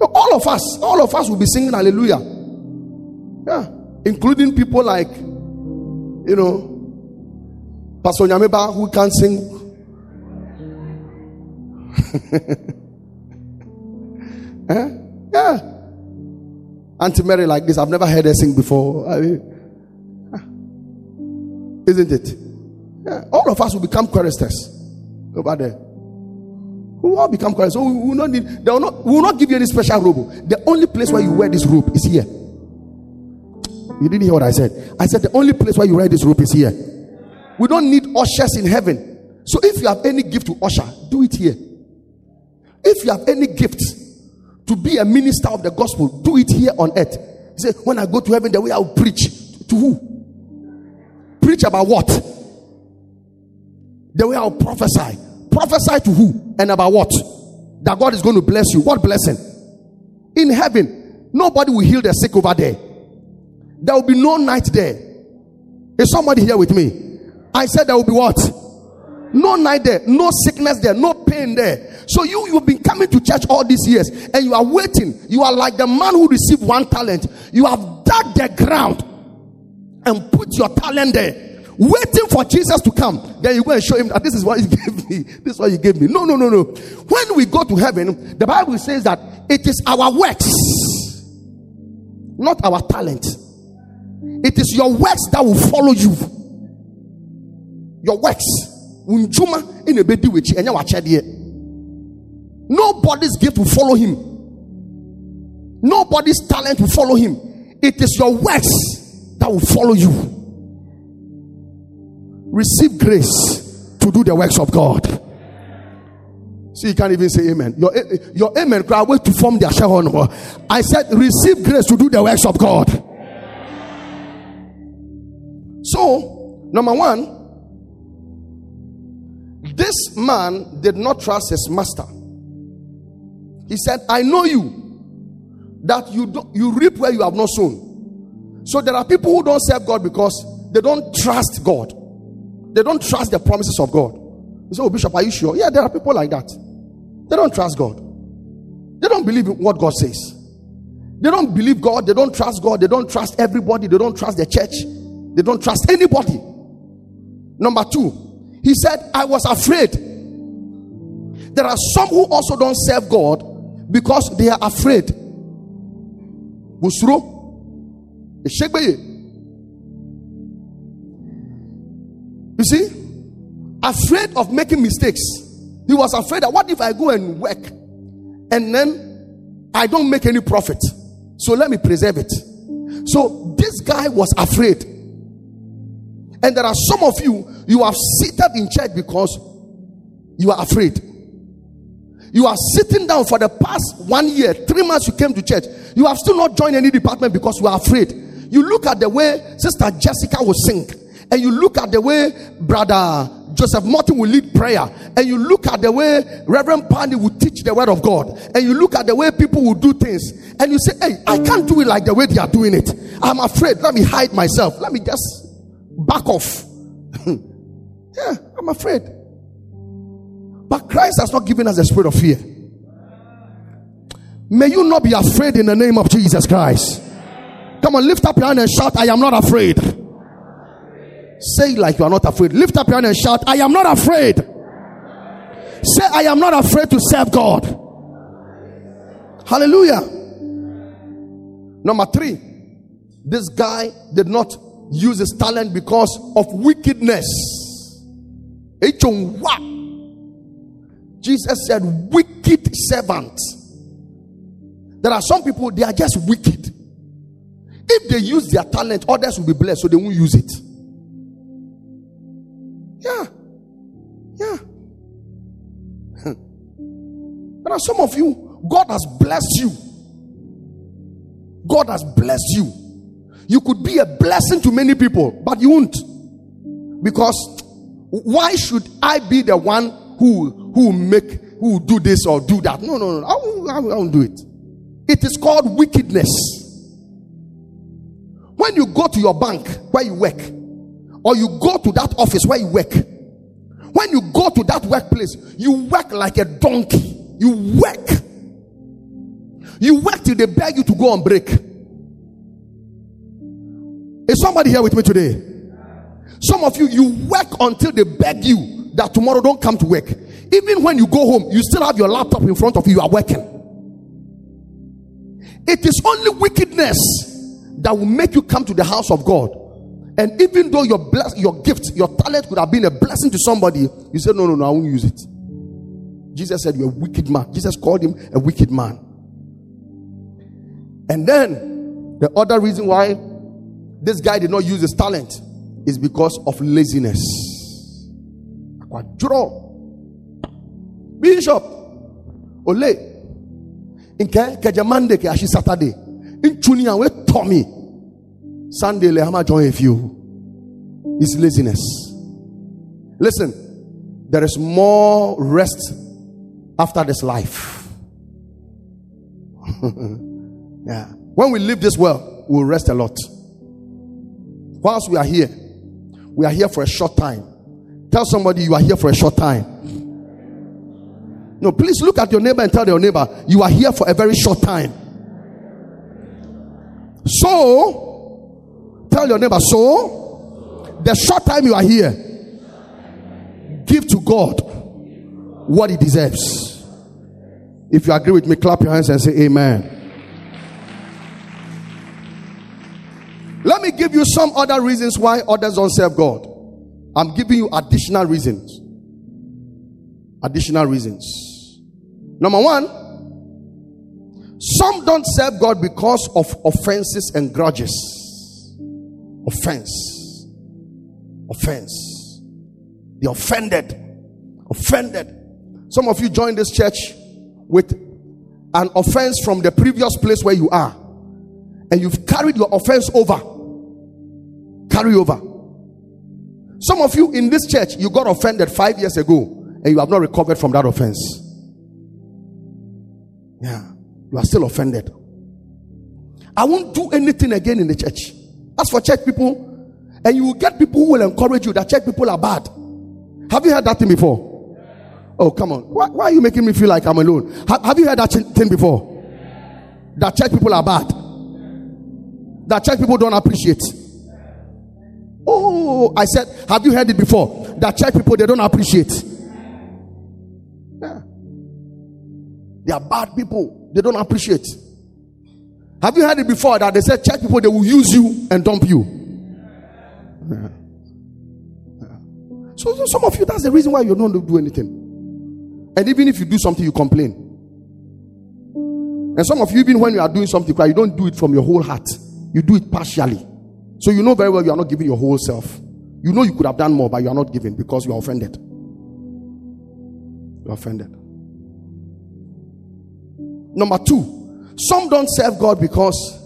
all of us all of us will be singing hallelujah yeah including people like you know pastor nyameba who can't sing Eh? Yeah. Auntie Mary like this. I've never heard her sing before. I mean, isn't it? Yeah. All of us will become choristers over there. We will all become choristers. So we will not need, they will not, we will not give you any special robe. The only place where you wear this robe is here. You didn't hear what I said. I said the only place where you wear this robe is here. We don't need ushers in heaven. So if you have any gift to usher, do it here. If you have any gift to be a minister of the gospel, do it here on earth. He When I go to heaven, the way I'll preach. To who? Preach about what? The way I'll prophesy. Prophesy to who? And about what? That God is going to bless you. What blessing? In heaven, nobody will heal the sick over there. There will be no night there. Is somebody here with me? I said there will be what? No night there, no sickness there, no pain there. So you you've been coming to church all these years and you are waiting. You are like the man who received one talent. You have dug the ground and put your talent there, waiting for Jesus to come. Then you go and show him that this is what he gave me. This is what he gave me. No, no, no, no. When we go to heaven, the Bible says that it is our works, not our talent. It is your works that will follow you. Your works in a which wachedeɛ nobody's gift will follow him nobody's talent will follow him it is your works that will follow you receive grace to do the works of god so you can't even say amen. Your, your amen crowd wait to form their shareholder. I said, receive grace to do the works of God. So, number one, this man did not trust his master. He said, I know you that you do, you reap where you have not sown. So there are people who don't serve God because they don't trust God. They don't trust the promises of God. You say, Oh, Bishop, are you sure? Yeah, there are people like that. They don't trust God. They don't believe what God says. They don't believe God. They don't trust God. They don't trust everybody. They don't trust the church. They don't trust anybody. Number two, he said, I was afraid. There are some who also don't serve God because they are afraid. Busro. You see, afraid of making mistakes. He was afraid that what if I go and work and then I don't make any profit? So let me preserve it. So this guy was afraid. And there are some of you, you are seated in church because you are afraid. You are sitting down for the past one year, three months you came to church. You have still not joined any department because you are afraid. You look at the way Sister Jessica will sing, and you look at the way Brother Joseph Martin will lead prayer, and you look at the way Reverend Pandy will teach the word of God, and you look at the way people will do things, and you say, Hey, I can't do it like the way they are doing it. I'm afraid. Let me hide myself. Let me just back off. yeah, I'm afraid. But Christ has not given us a spirit of fear. May you not be afraid in the name of Jesus Christ. Come on, lift up your hand and shout, I am not afraid. Say like you are not afraid. Lift up your hand and shout, I am not afraid. Say, I am not afraid to serve God. Hallelujah. Number three, this guy did not use his talent because of wickedness. Jesus said, Wicked servant. There are some people, they are just wicked. They use their talent, others will be blessed, so they won't use it. Yeah. Yeah. There are some of you, God has blessed you. God has blessed you. You could be a blessing to many people, but you won't. Because why should I be the one who who make who do this or do that? No, no, no. I won't, I won't do it. It is called wickedness. When you go to your bank where you work, or you go to that office where you work, when you go to that workplace, you work like a donkey. You work. You work till they beg you to go on break. Is somebody here with me today? Some of you, you work until they beg you that tomorrow don't come to work. Even when you go home, you still have your laptop in front of you, you are working. It is only wickedness that will make you come to the house of God. And even though your bless, your gift, your talent could have been a blessing to somebody, you said, No, no, no, I won't use it. Jesus said, You're a wicked man. Jesus called him a wicked man. And then the other reason why this guy did not use his talent is because of laziness. Bishop, ole, ashi Saturday, in Tommy, Sunday le hama join a few. It's laziness. Listen, there is more rest after this life. yeah. When we leave this world, we'll rest a lot. Whilst we are here, we are here for a short time. Tell somebody you are here for a short time. No, please look at your neighbor and tell your neighbor you are here for a very short time. So, tell your neighbor, so the short time you are here, give to God what he deserves. If you agree with me, clap your hands and say amen. Let me give you some other reasons why others don't serve God. I'm giving you additional reasons. Additional reasons. Number one, some don't serve God because of offenses and grudges. Offense. Offense. They offended. Offended. Some of you joined this church with an offense from the previous place where you are, and you've carried your offense over. Carry over. Some of you in this church, you got offended five years ago, and you have not recovered from that offense. Yeah, you are still offended. I won't do anything again in the church. As for church people, and you will get people who will encourage you that church people are bad. Have you heard that thing before? Oh, come on. Why, why, are you making me feel like I'm alone? Ha, have you heard that thing before? That church people are bad. That church people don't appreciate. Oh, I said, have you heard it before? That church people they don't appreciate. Yeah. They are bad people. They don't appreciate. Have you heard it before that they said church people they will use you and dump you? So, so some of you, that's the reason why you don't do anything. And even if you do something, you complain. And some of you, even when you are doing something, you don't do it from your whole heart. You do it partially. So you know very well you are not giving your whole self. You know you could have done more, but you are not giving because you are offended. You are offended. Number two, some don't serve God because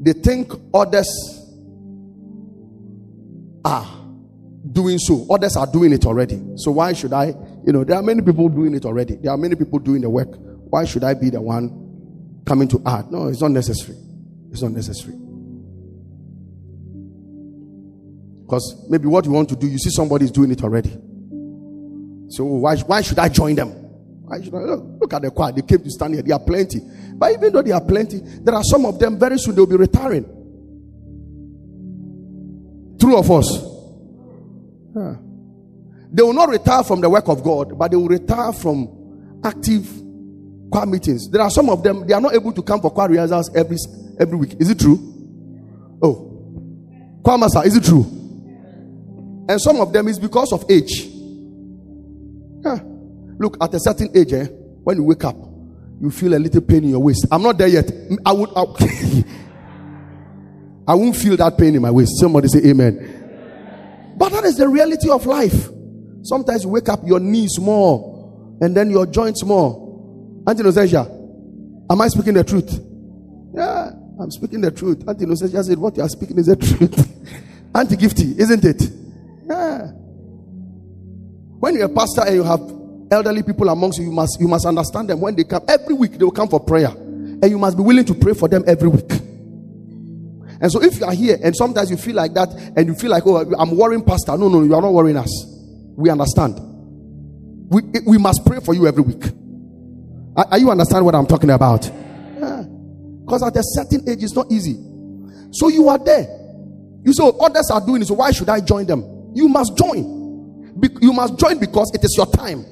they think others are doing so. Others are doing it already. So why should I? You know, there are many people doing it already. There are many people doing the work. Why should I be the one coming to add? No, it's not necessary. It's not necessary. Because maybe what you want to do, you see somebody is doing it already. So why, why should I join them? Why should I, look, at the choir. They came to stand here. They are plenty. But even though they are plenty, there are some of them very soon they'll be retiring. True of us. They will not retire from the work of God, but they will retire from active choir meetings. There are some of them, they are not able to come for choir rehearsals every, every week. Is it true? Oh. Choir master, is it true? And some of them is because of age. Look, at a certain age, eh, when you wake up, you feel a little pain in your waist. I'm not there yet. I would I, I won't feel that pain in my waist. Somebody say amen. But that is the reality of life. Sometimes you wake up, your knees more, and then your joints more. Auntie Nosesia, am I speaking the truth? Yeah, I'm speaking the truth. Auntie Nosesia said, What you are speaking is the truth. Auntie Gifty, isn't it? Yeah. When you're a pastor and you have elderly people amongst you, you must you must understand them. When they come every week, they will come for prayer, and you must be willing to pray for them every week. And so, if you are here and sometimes you feel like that, and you feel like, oh, I'm worrying, pastor. No, no, you are not worrying us. We understand. We, we must pray for you every week. Are, are you understand what I'm talking about? Because yeah. at a certain age, it's not easy. So you are there. You say, oh, others are doing it, so why should I join them? You must join. Be- you must join because it is your time.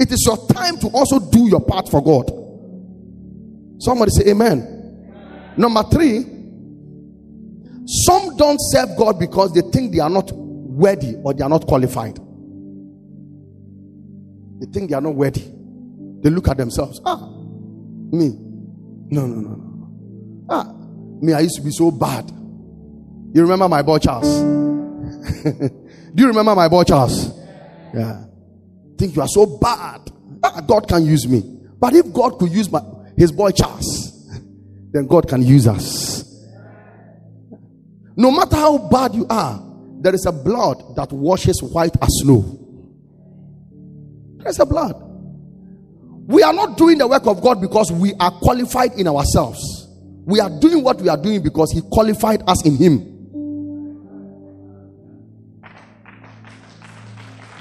It is your time to also do your part for God. Somebody say amen. Number three, some don't serve God because they think they are not worthy or they are not qualified. They think they are not worthy. They look at themselves. Ah, me. No, no, no, no. Ah, me, I used to be so bad. You remember my boy Charles? Do you remember my boy Charles? Yeah. Think you are so bad. God can use me. But if God could use my his boy Charles, then God can use us. No matter how bad you are, there is a blood that washes white as snow. There's a blood. We are not doing the work of God because we are qualified in ourselves. We are doing what we are doing because He qualified us in Him.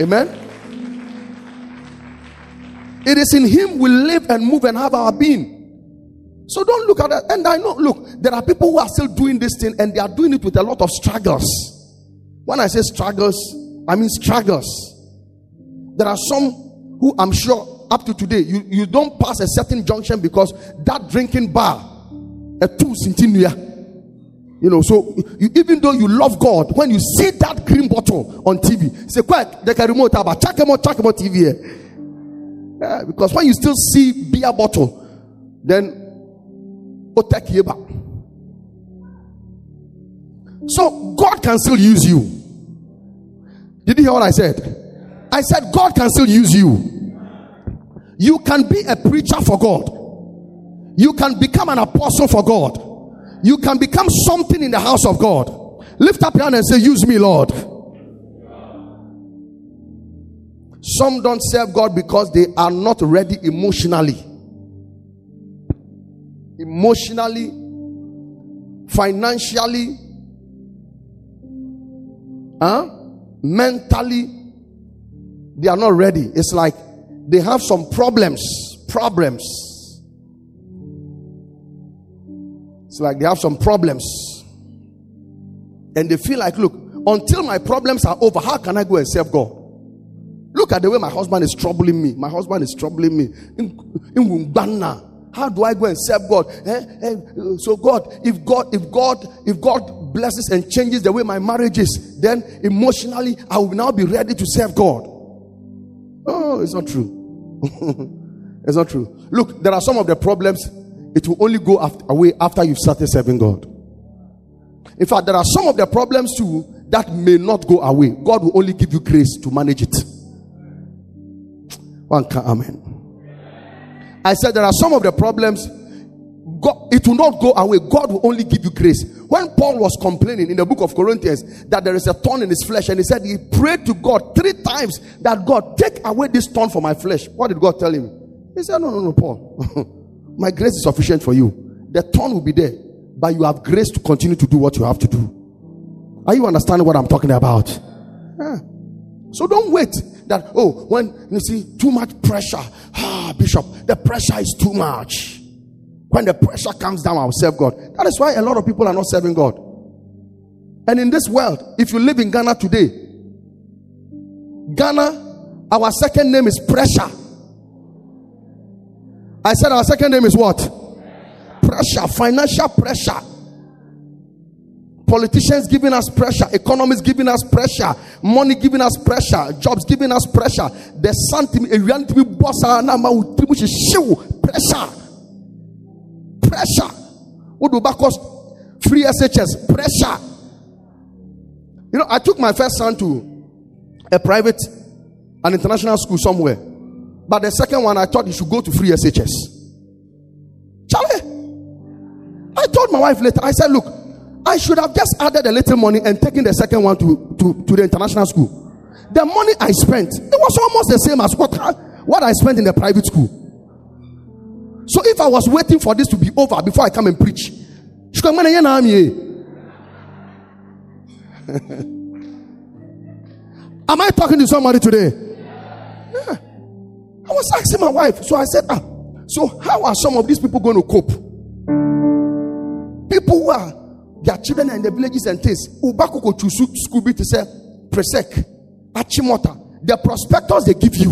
Amen. It is in Him we live and move and have our being. So don't look at that. And I know, look, there are people who are still doing this thing and they are doing it with a lot of struggles. When I say struggles, I mean struggles. There are some who I'm sure up to today, you, you don't pass a certain junction because that drinking bar, a two centennial. You know, so you, even though you love God, when you see that green bottle on TV, say, quick, they can remote check him out, check him out TV here. Yeah, because when you still see beer bottle, then you back. So God can still use you. Did you hear what I said? I said God can still use you. You can be a preacher for God. You can become an apostle for God. You can become something in the house of God. Lift up your hand and say, Use me, Lord. Some don't serve God because they are not ready emotionally. Emotionally, financially, huh? mentally, they are not ready. It's like they have some problems. Problems. It's like they have some problems. And they feel like, look, until my problems are over, how can I go and serve God? Look at the way my husband is troubling me. My husband is troubling me. In, in how do I go and serve God? Eh? Eh? So God, if God, if God, if God blesses and changes the way my marriage is, then emotionally I will now be ready to serve God. Oh, it's not true. it's not true. Look, there are some of the problems. It will only go after, away after you've started serving God. In fact, there are some of the problems too that may not go away. God will only give you grace to manage it. One can, amen. I said there are some of the problems. God, it will not go away. God will only give you grace. When Paul was complaining in the book of Corinthians that there is a thorn in his flesh, and he said he prayed to God three times that God take away this thorn from my flesh. What did God tell him? He said, No, no, no, Paul. my grace is sufficient for you. The thorn will be there, but you have grace to continue to do what you have to do. Are you understanding what I'm talking about? Yeah. So don't wait that, oh, when you see too much pressure, ah, Bishop, the pressure is too much. When the pressure comes down, I'll serve God. That is why a lot of people are not serving God. And in this world, if you live in Ghana today, Ghana, our second name is pressure. I said our second name is what? Pressure, financial pressure. Politicians giving us pressure, economists giving us pressure, money giving us pressure, jobs giving us pressure. The something a reality boss pressure. Pressure. What do back us? free SHS? Pressure. You know, I took my first son to a private, an international school somewhere. But the second one, I thought he should go to free SHS. Charlie, I told my wife later, I said, look, I should have just added a little money and taken the second one to, to, to the international school. The money I spent, it was almost the same as what, what I spent in the private school. So if I was waiting for this to be over before I come and preach, Am I talking to somebody today? Yeah. I was asking my wife. So I said, ah, so how are some of these people going to cope? People who are their children in the villages and things. Ubako chusu school to say presec, achimota. The prospectors they give you.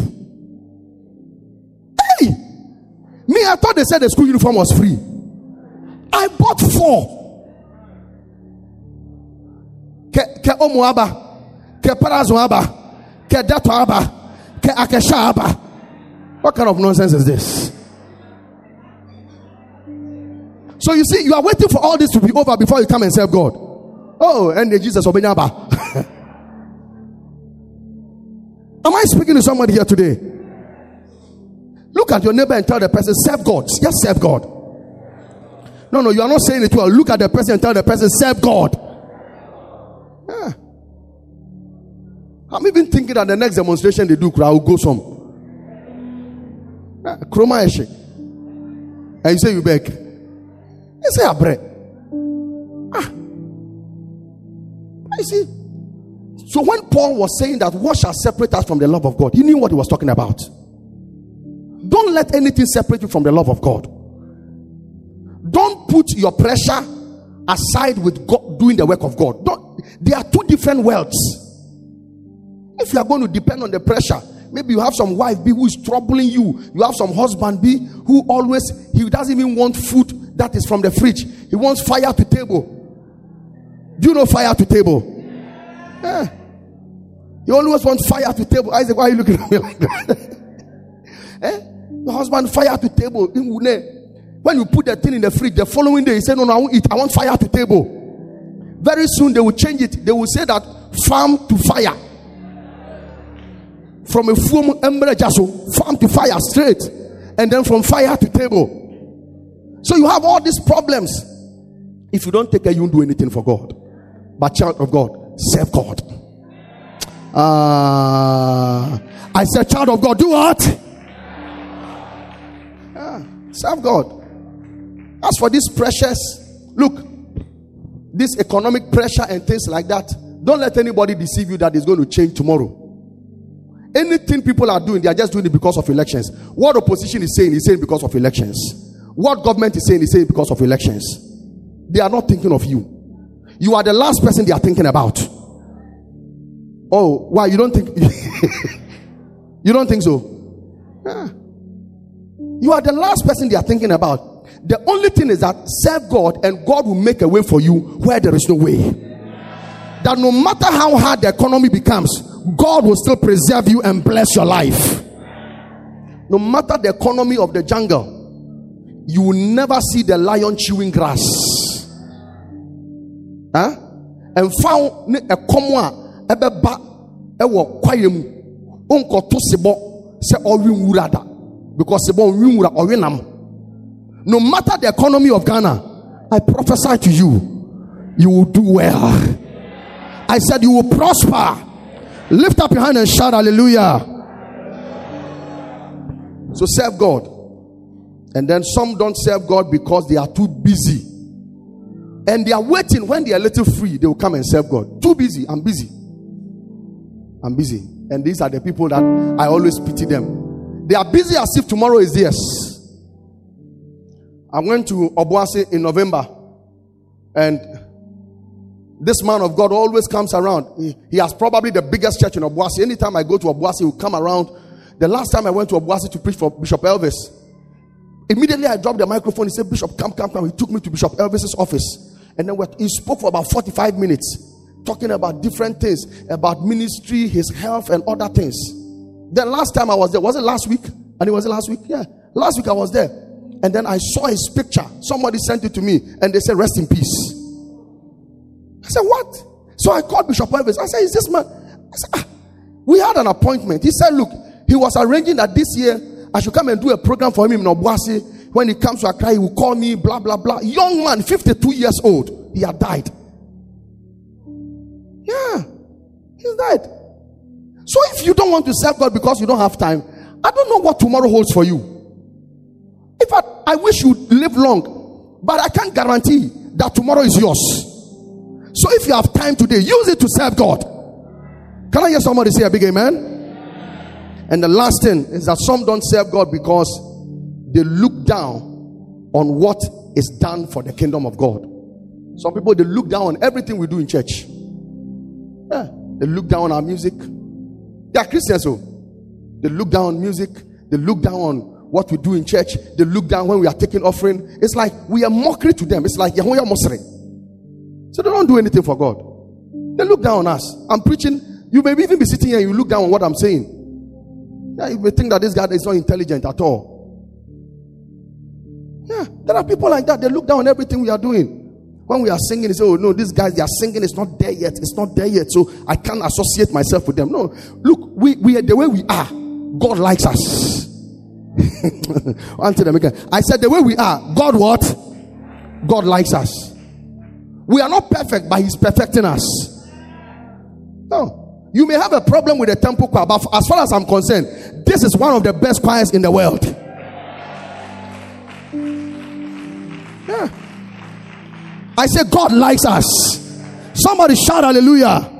Hey, me I thought they said the school uniform was free. I bought four. Ke ke omo aba, ke parazo ke dato aba, ke akesha aba. What kind of nonsense is this? So you see, you are waiting for all this to be over before you come and serve God. Oh, and Jesus Obenyaba. Am I speaking to somebody here today? Look at your neighbor and tell the person, serve God. Just serve God. No, no, you are not saying it well. Look at the person and tell the person, serve God. Yeah. I'm even thinking that the next demonstration they do, I will go some. Ah, Chroma eshe. And you say you beg. You say abre. Ah. I see. So when Paul was saying that what shall separate us from the love of God, he knew what he was talking about. Don't let anything separate you from the love of God. Don't put your pressure aside with God doing the work of God. Don't, they are two different worlds. If you are going to depend on the pressure, Maybe you have some wife be who is troubling you. You have some husband be who always he doesn't even want food that is from the fridge. He wants fire to table. Do you know fire to table? Yeah. He always wants fire to table. Isaac, why are you looking at me like that? eh? The husband fire to table. When you put the thing in the fridge, the following day he said, No, no, I won't eat. I want fire to table. Very soon they will change it. They will say that farm to fire from a full ember so farm to fire straight and then from fire to table so you have all these problems. If you don't take care you won't do anything for god. But child of god serve god. Uh, i said child of god do what? Yeah, serve god. As for this precious look this economic pressure and things like that don't let anybody deceive you that is going to change tomorrow. Anything people are doing, they are just doing it because of elections. What opposition is saying, is saying because of elections. What government is saying, is saying because of elections. They are not thinking of you. You are the last person they are thinking about. Oh, why? You don't think? you don't think so? Yeah. You are the last person they are thinking about. The only thing is that serve God and God will make a way for you where there is no way. That no matter how hard the economy becomes, God will still preserve you and bless your life. No matter the economy of the jungle, you will never see the lion chewing grass. Huh? And found a common ebeba ewo kwaye mu onkoto sebo se owi nwura da because sebo owi nwura owi nam no matter the economy of Ghana I prophesy to you you will do well I said you will prosper Lift up your hand and shout hallelujah. So serve God. And then some don't serve God because they are too busy And they are waiting when they are a little free, they will come and serve God. Too busy. I'm busy. I'm busy. And these are the people that I always pity them. They are busy as if tomorrow is theirs. I went to Obuasi in November and this man of God always comes around. He, he has probably the biggest church in Obuasi. Anytime I go to Obuasi, he will come around. The last time I went to Obuasi to preach for Bishop Elvis, immediately I dropped the microphone. He said, Bishop, come, come, come. He took me to Bishop Elvis's office. And then he spoke for about 45 minutes, talking about different things, about ministry, his health, and other things. The last time I was there, was it last week? And it was last week? Yeah. Last week I was there. And then I saw his picture. Somebody sent it to me and they said, Rest in peace. I said, What? So I called Bishop Elvis. I said, Is this man? I said, ah, We had an appointment. He said, Look, he was arranging that this year I should come and do a program for him in Obuasi. When he comes to Accra, he will call me, blah, blah, blah. Young man, 52 years old. He had died. Yeah, he's died. So if you don't want to serve God because you don't have time, I don't know what tomorrow holds for you. In fact, I wish you live long, but I can't guarantee that tomorrow is yours. So if you have time today, use it to serve God. Can I hear somebody say a big amen? And the last thing is that some don't serve God because they look down on what is done for the kingdom of God. Some people they look down on everything we do in church. Yeah, they look down on our music. They are Christians, so they look down on music. They look down on what we do in church. They look down when we are taking offering. It's like we are mockery to them. It's like Yahuwah Mosre. So they don't do anything for God. They look down on us. I'm preaching. You may even be sitting here. You look down on what I'm saying. Yeah, you may think that this guy is not intelligent at all. Yeah, there are people like that. They look down on everything we are doing. When we are singing, they say, Oh, no, these guys, they are singing, it's not there yet. It's not there yet. So I can't associate myself with them. No, look, we, we are the way we are. God likes us. Answer them again. I said, The way we are, God what? God likes us. We are not perfect, but He's perfecting us. No. You may have a problem with the temple choir, but as far as I'm concerned, this is one of the best choirs in the world. Yeah. I say God likes us. Somebody shout hallelujah.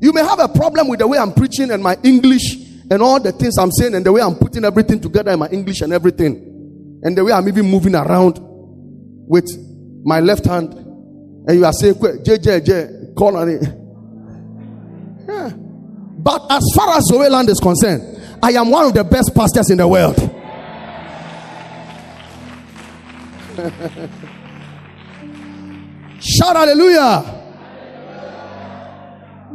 You may have a problem with the way I'm preaching and my English and all the things I'm saying and the way I'm putting everything together in my English and everything. And the way I'm even moving around with my left hand. And you are saying, J, J, J, call on it. But as far as Zoe is concerned, I am one of the best pastors in the world. Shout hallelujah.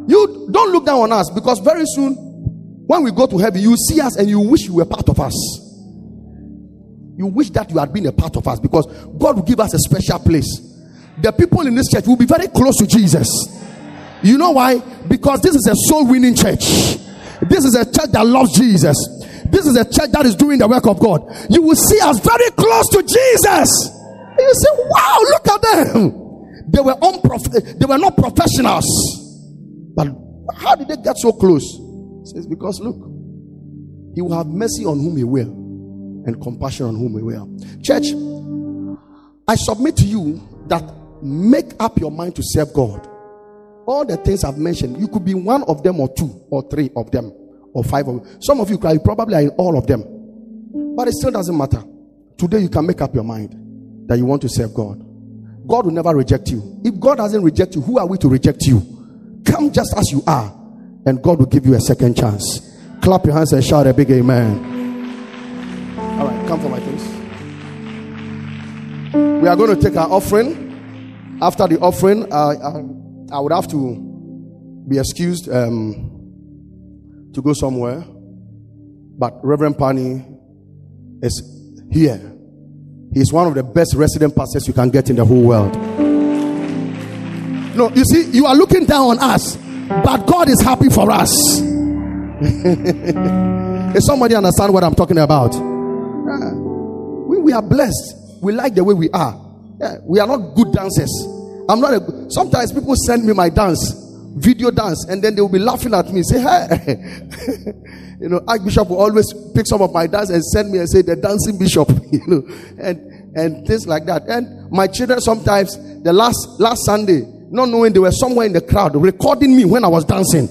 You don't look down on us because very soon, when we go to heaven, you see us and you wish you were part of us. You wish that you had been a part of us because God will give us a special place. The people in this church will be very close to Jesus. You know why? Because this is a soul winning church. This is a church that loves Jesus. This is a church that is doing the work of God. You will see us very close to Jesus. You say, wow, look at them. They were unprof- they were not professionals. But how did they get so close? says, because look, he will have mercy on whom he will and compassion on whom he will. Church, I submit to you that make up your mind to serve God. All the things I've mentioned, you could be one of them or two or three of them or five of them. Some of you probably are in all of them. But it still doesn't matter. Today you can make up your mind that you want to serve God. God will never reject you. If God doesn't reject you, who are we to reject you? Come just as you are, and God will give you a second chance. Clap your hands and shout a big amen. All right, come for my face. We are going to take our offering. After the offering, uh, I, I would have to be excused um, to go somewhere. But Reverend Pani is here. He's one of the best resident pastors you can get in the whole world. No, you see, you are looking down on us, but God is happy for us. If somebody understand what I'm talking about? Yeah. We, we are blessed. We like the way we are. Yeah. We are not good dancers. I'm not a. Sometimes people send me my dance, video dance, and then they will be laughing at me. Say, hey, you know, Archbishop will always pick some of my dance and send me and say the dancing bishop. You know, and and things like that. And my children sometimes, the last last Sunday, not knowing they were somewhere in the crowd recording me when I was dancing.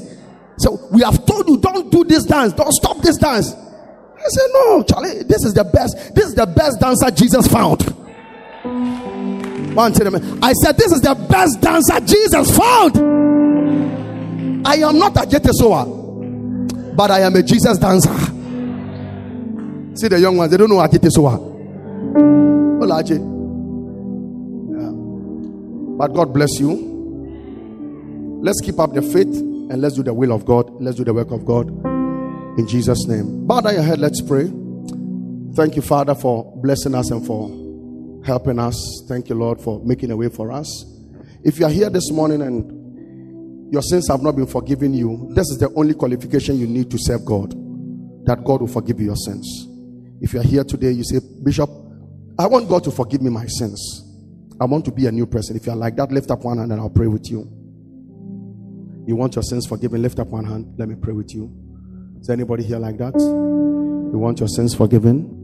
So we have told you don't do this dance, don't stop this dance. I said, No, Charlie, this is the best, this is the best dancer Jesus found. One I said, This is the best dancer Jesus found. I am not a Jetesoa, but I am a Jesus dancer. See the young ones, they don't know Ajetesoa. Olaje. Yeah. But God bless you. Let's keep up the faith and let's do the will of God. Let's do the work of God. In Jesus' name. Bow down your head, let's pray. Thank you, Father, for blessing us and for helping us. Thank you, Lord, for making a way for us. If you are here this morning and your sins have not been forgiven you, this is the only qualification you need to serve God. That God will forgive you your sins. If you are here today, you say, Bishop, I want God to forgive me my sins. I want to be a new person. If you are like that, lift up one hand and I'll pray with you. You want your sins forgiven? Lift up one hand. Let me pray with you. Is there anybody here like that? You want your sins forgiven?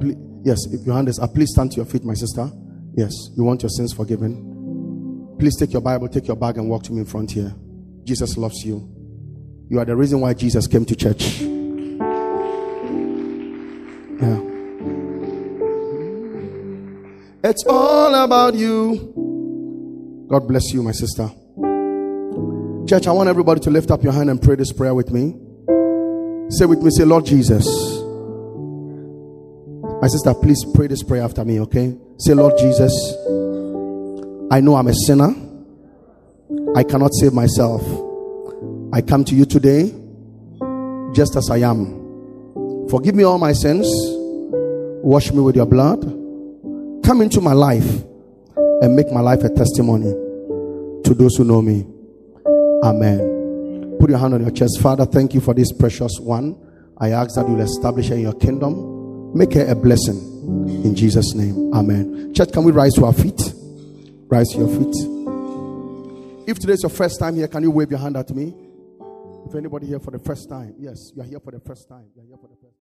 Please, yes, if your hand is up, please stand to your feet, my sister. Yes, you want your sins forgiven? Please take your Bible, take your bag, and walk to me in front here. Jesus loves you. You are the reason why Jesus came to church. Yeah. It's all about you. God bless you, my sister. Church, I want everybody to lift up your hand and pray this prayer with me. Say with me, say, Lord Jesus. My sister, please pray this prayer after me, okay? Say, Lord Jesus, I know I'm a sinner. I cannot save myself. I come to you today just as I am. Forgive me all my sins. Wash me with your blood. Come into my life and make my life a testimony to those who know me. Amen. Put your hand on your chest. Father, thank you for this precious one. I ask that you'll establish her in your kingdom. Make her a blessing. In Jesus' name. Amen. Church, can we rise to our feet? Rise to your feet. If today is your first time here, can you wave your hand at me? If anybody here for the first time, yes, you are here for the first time. You are here for the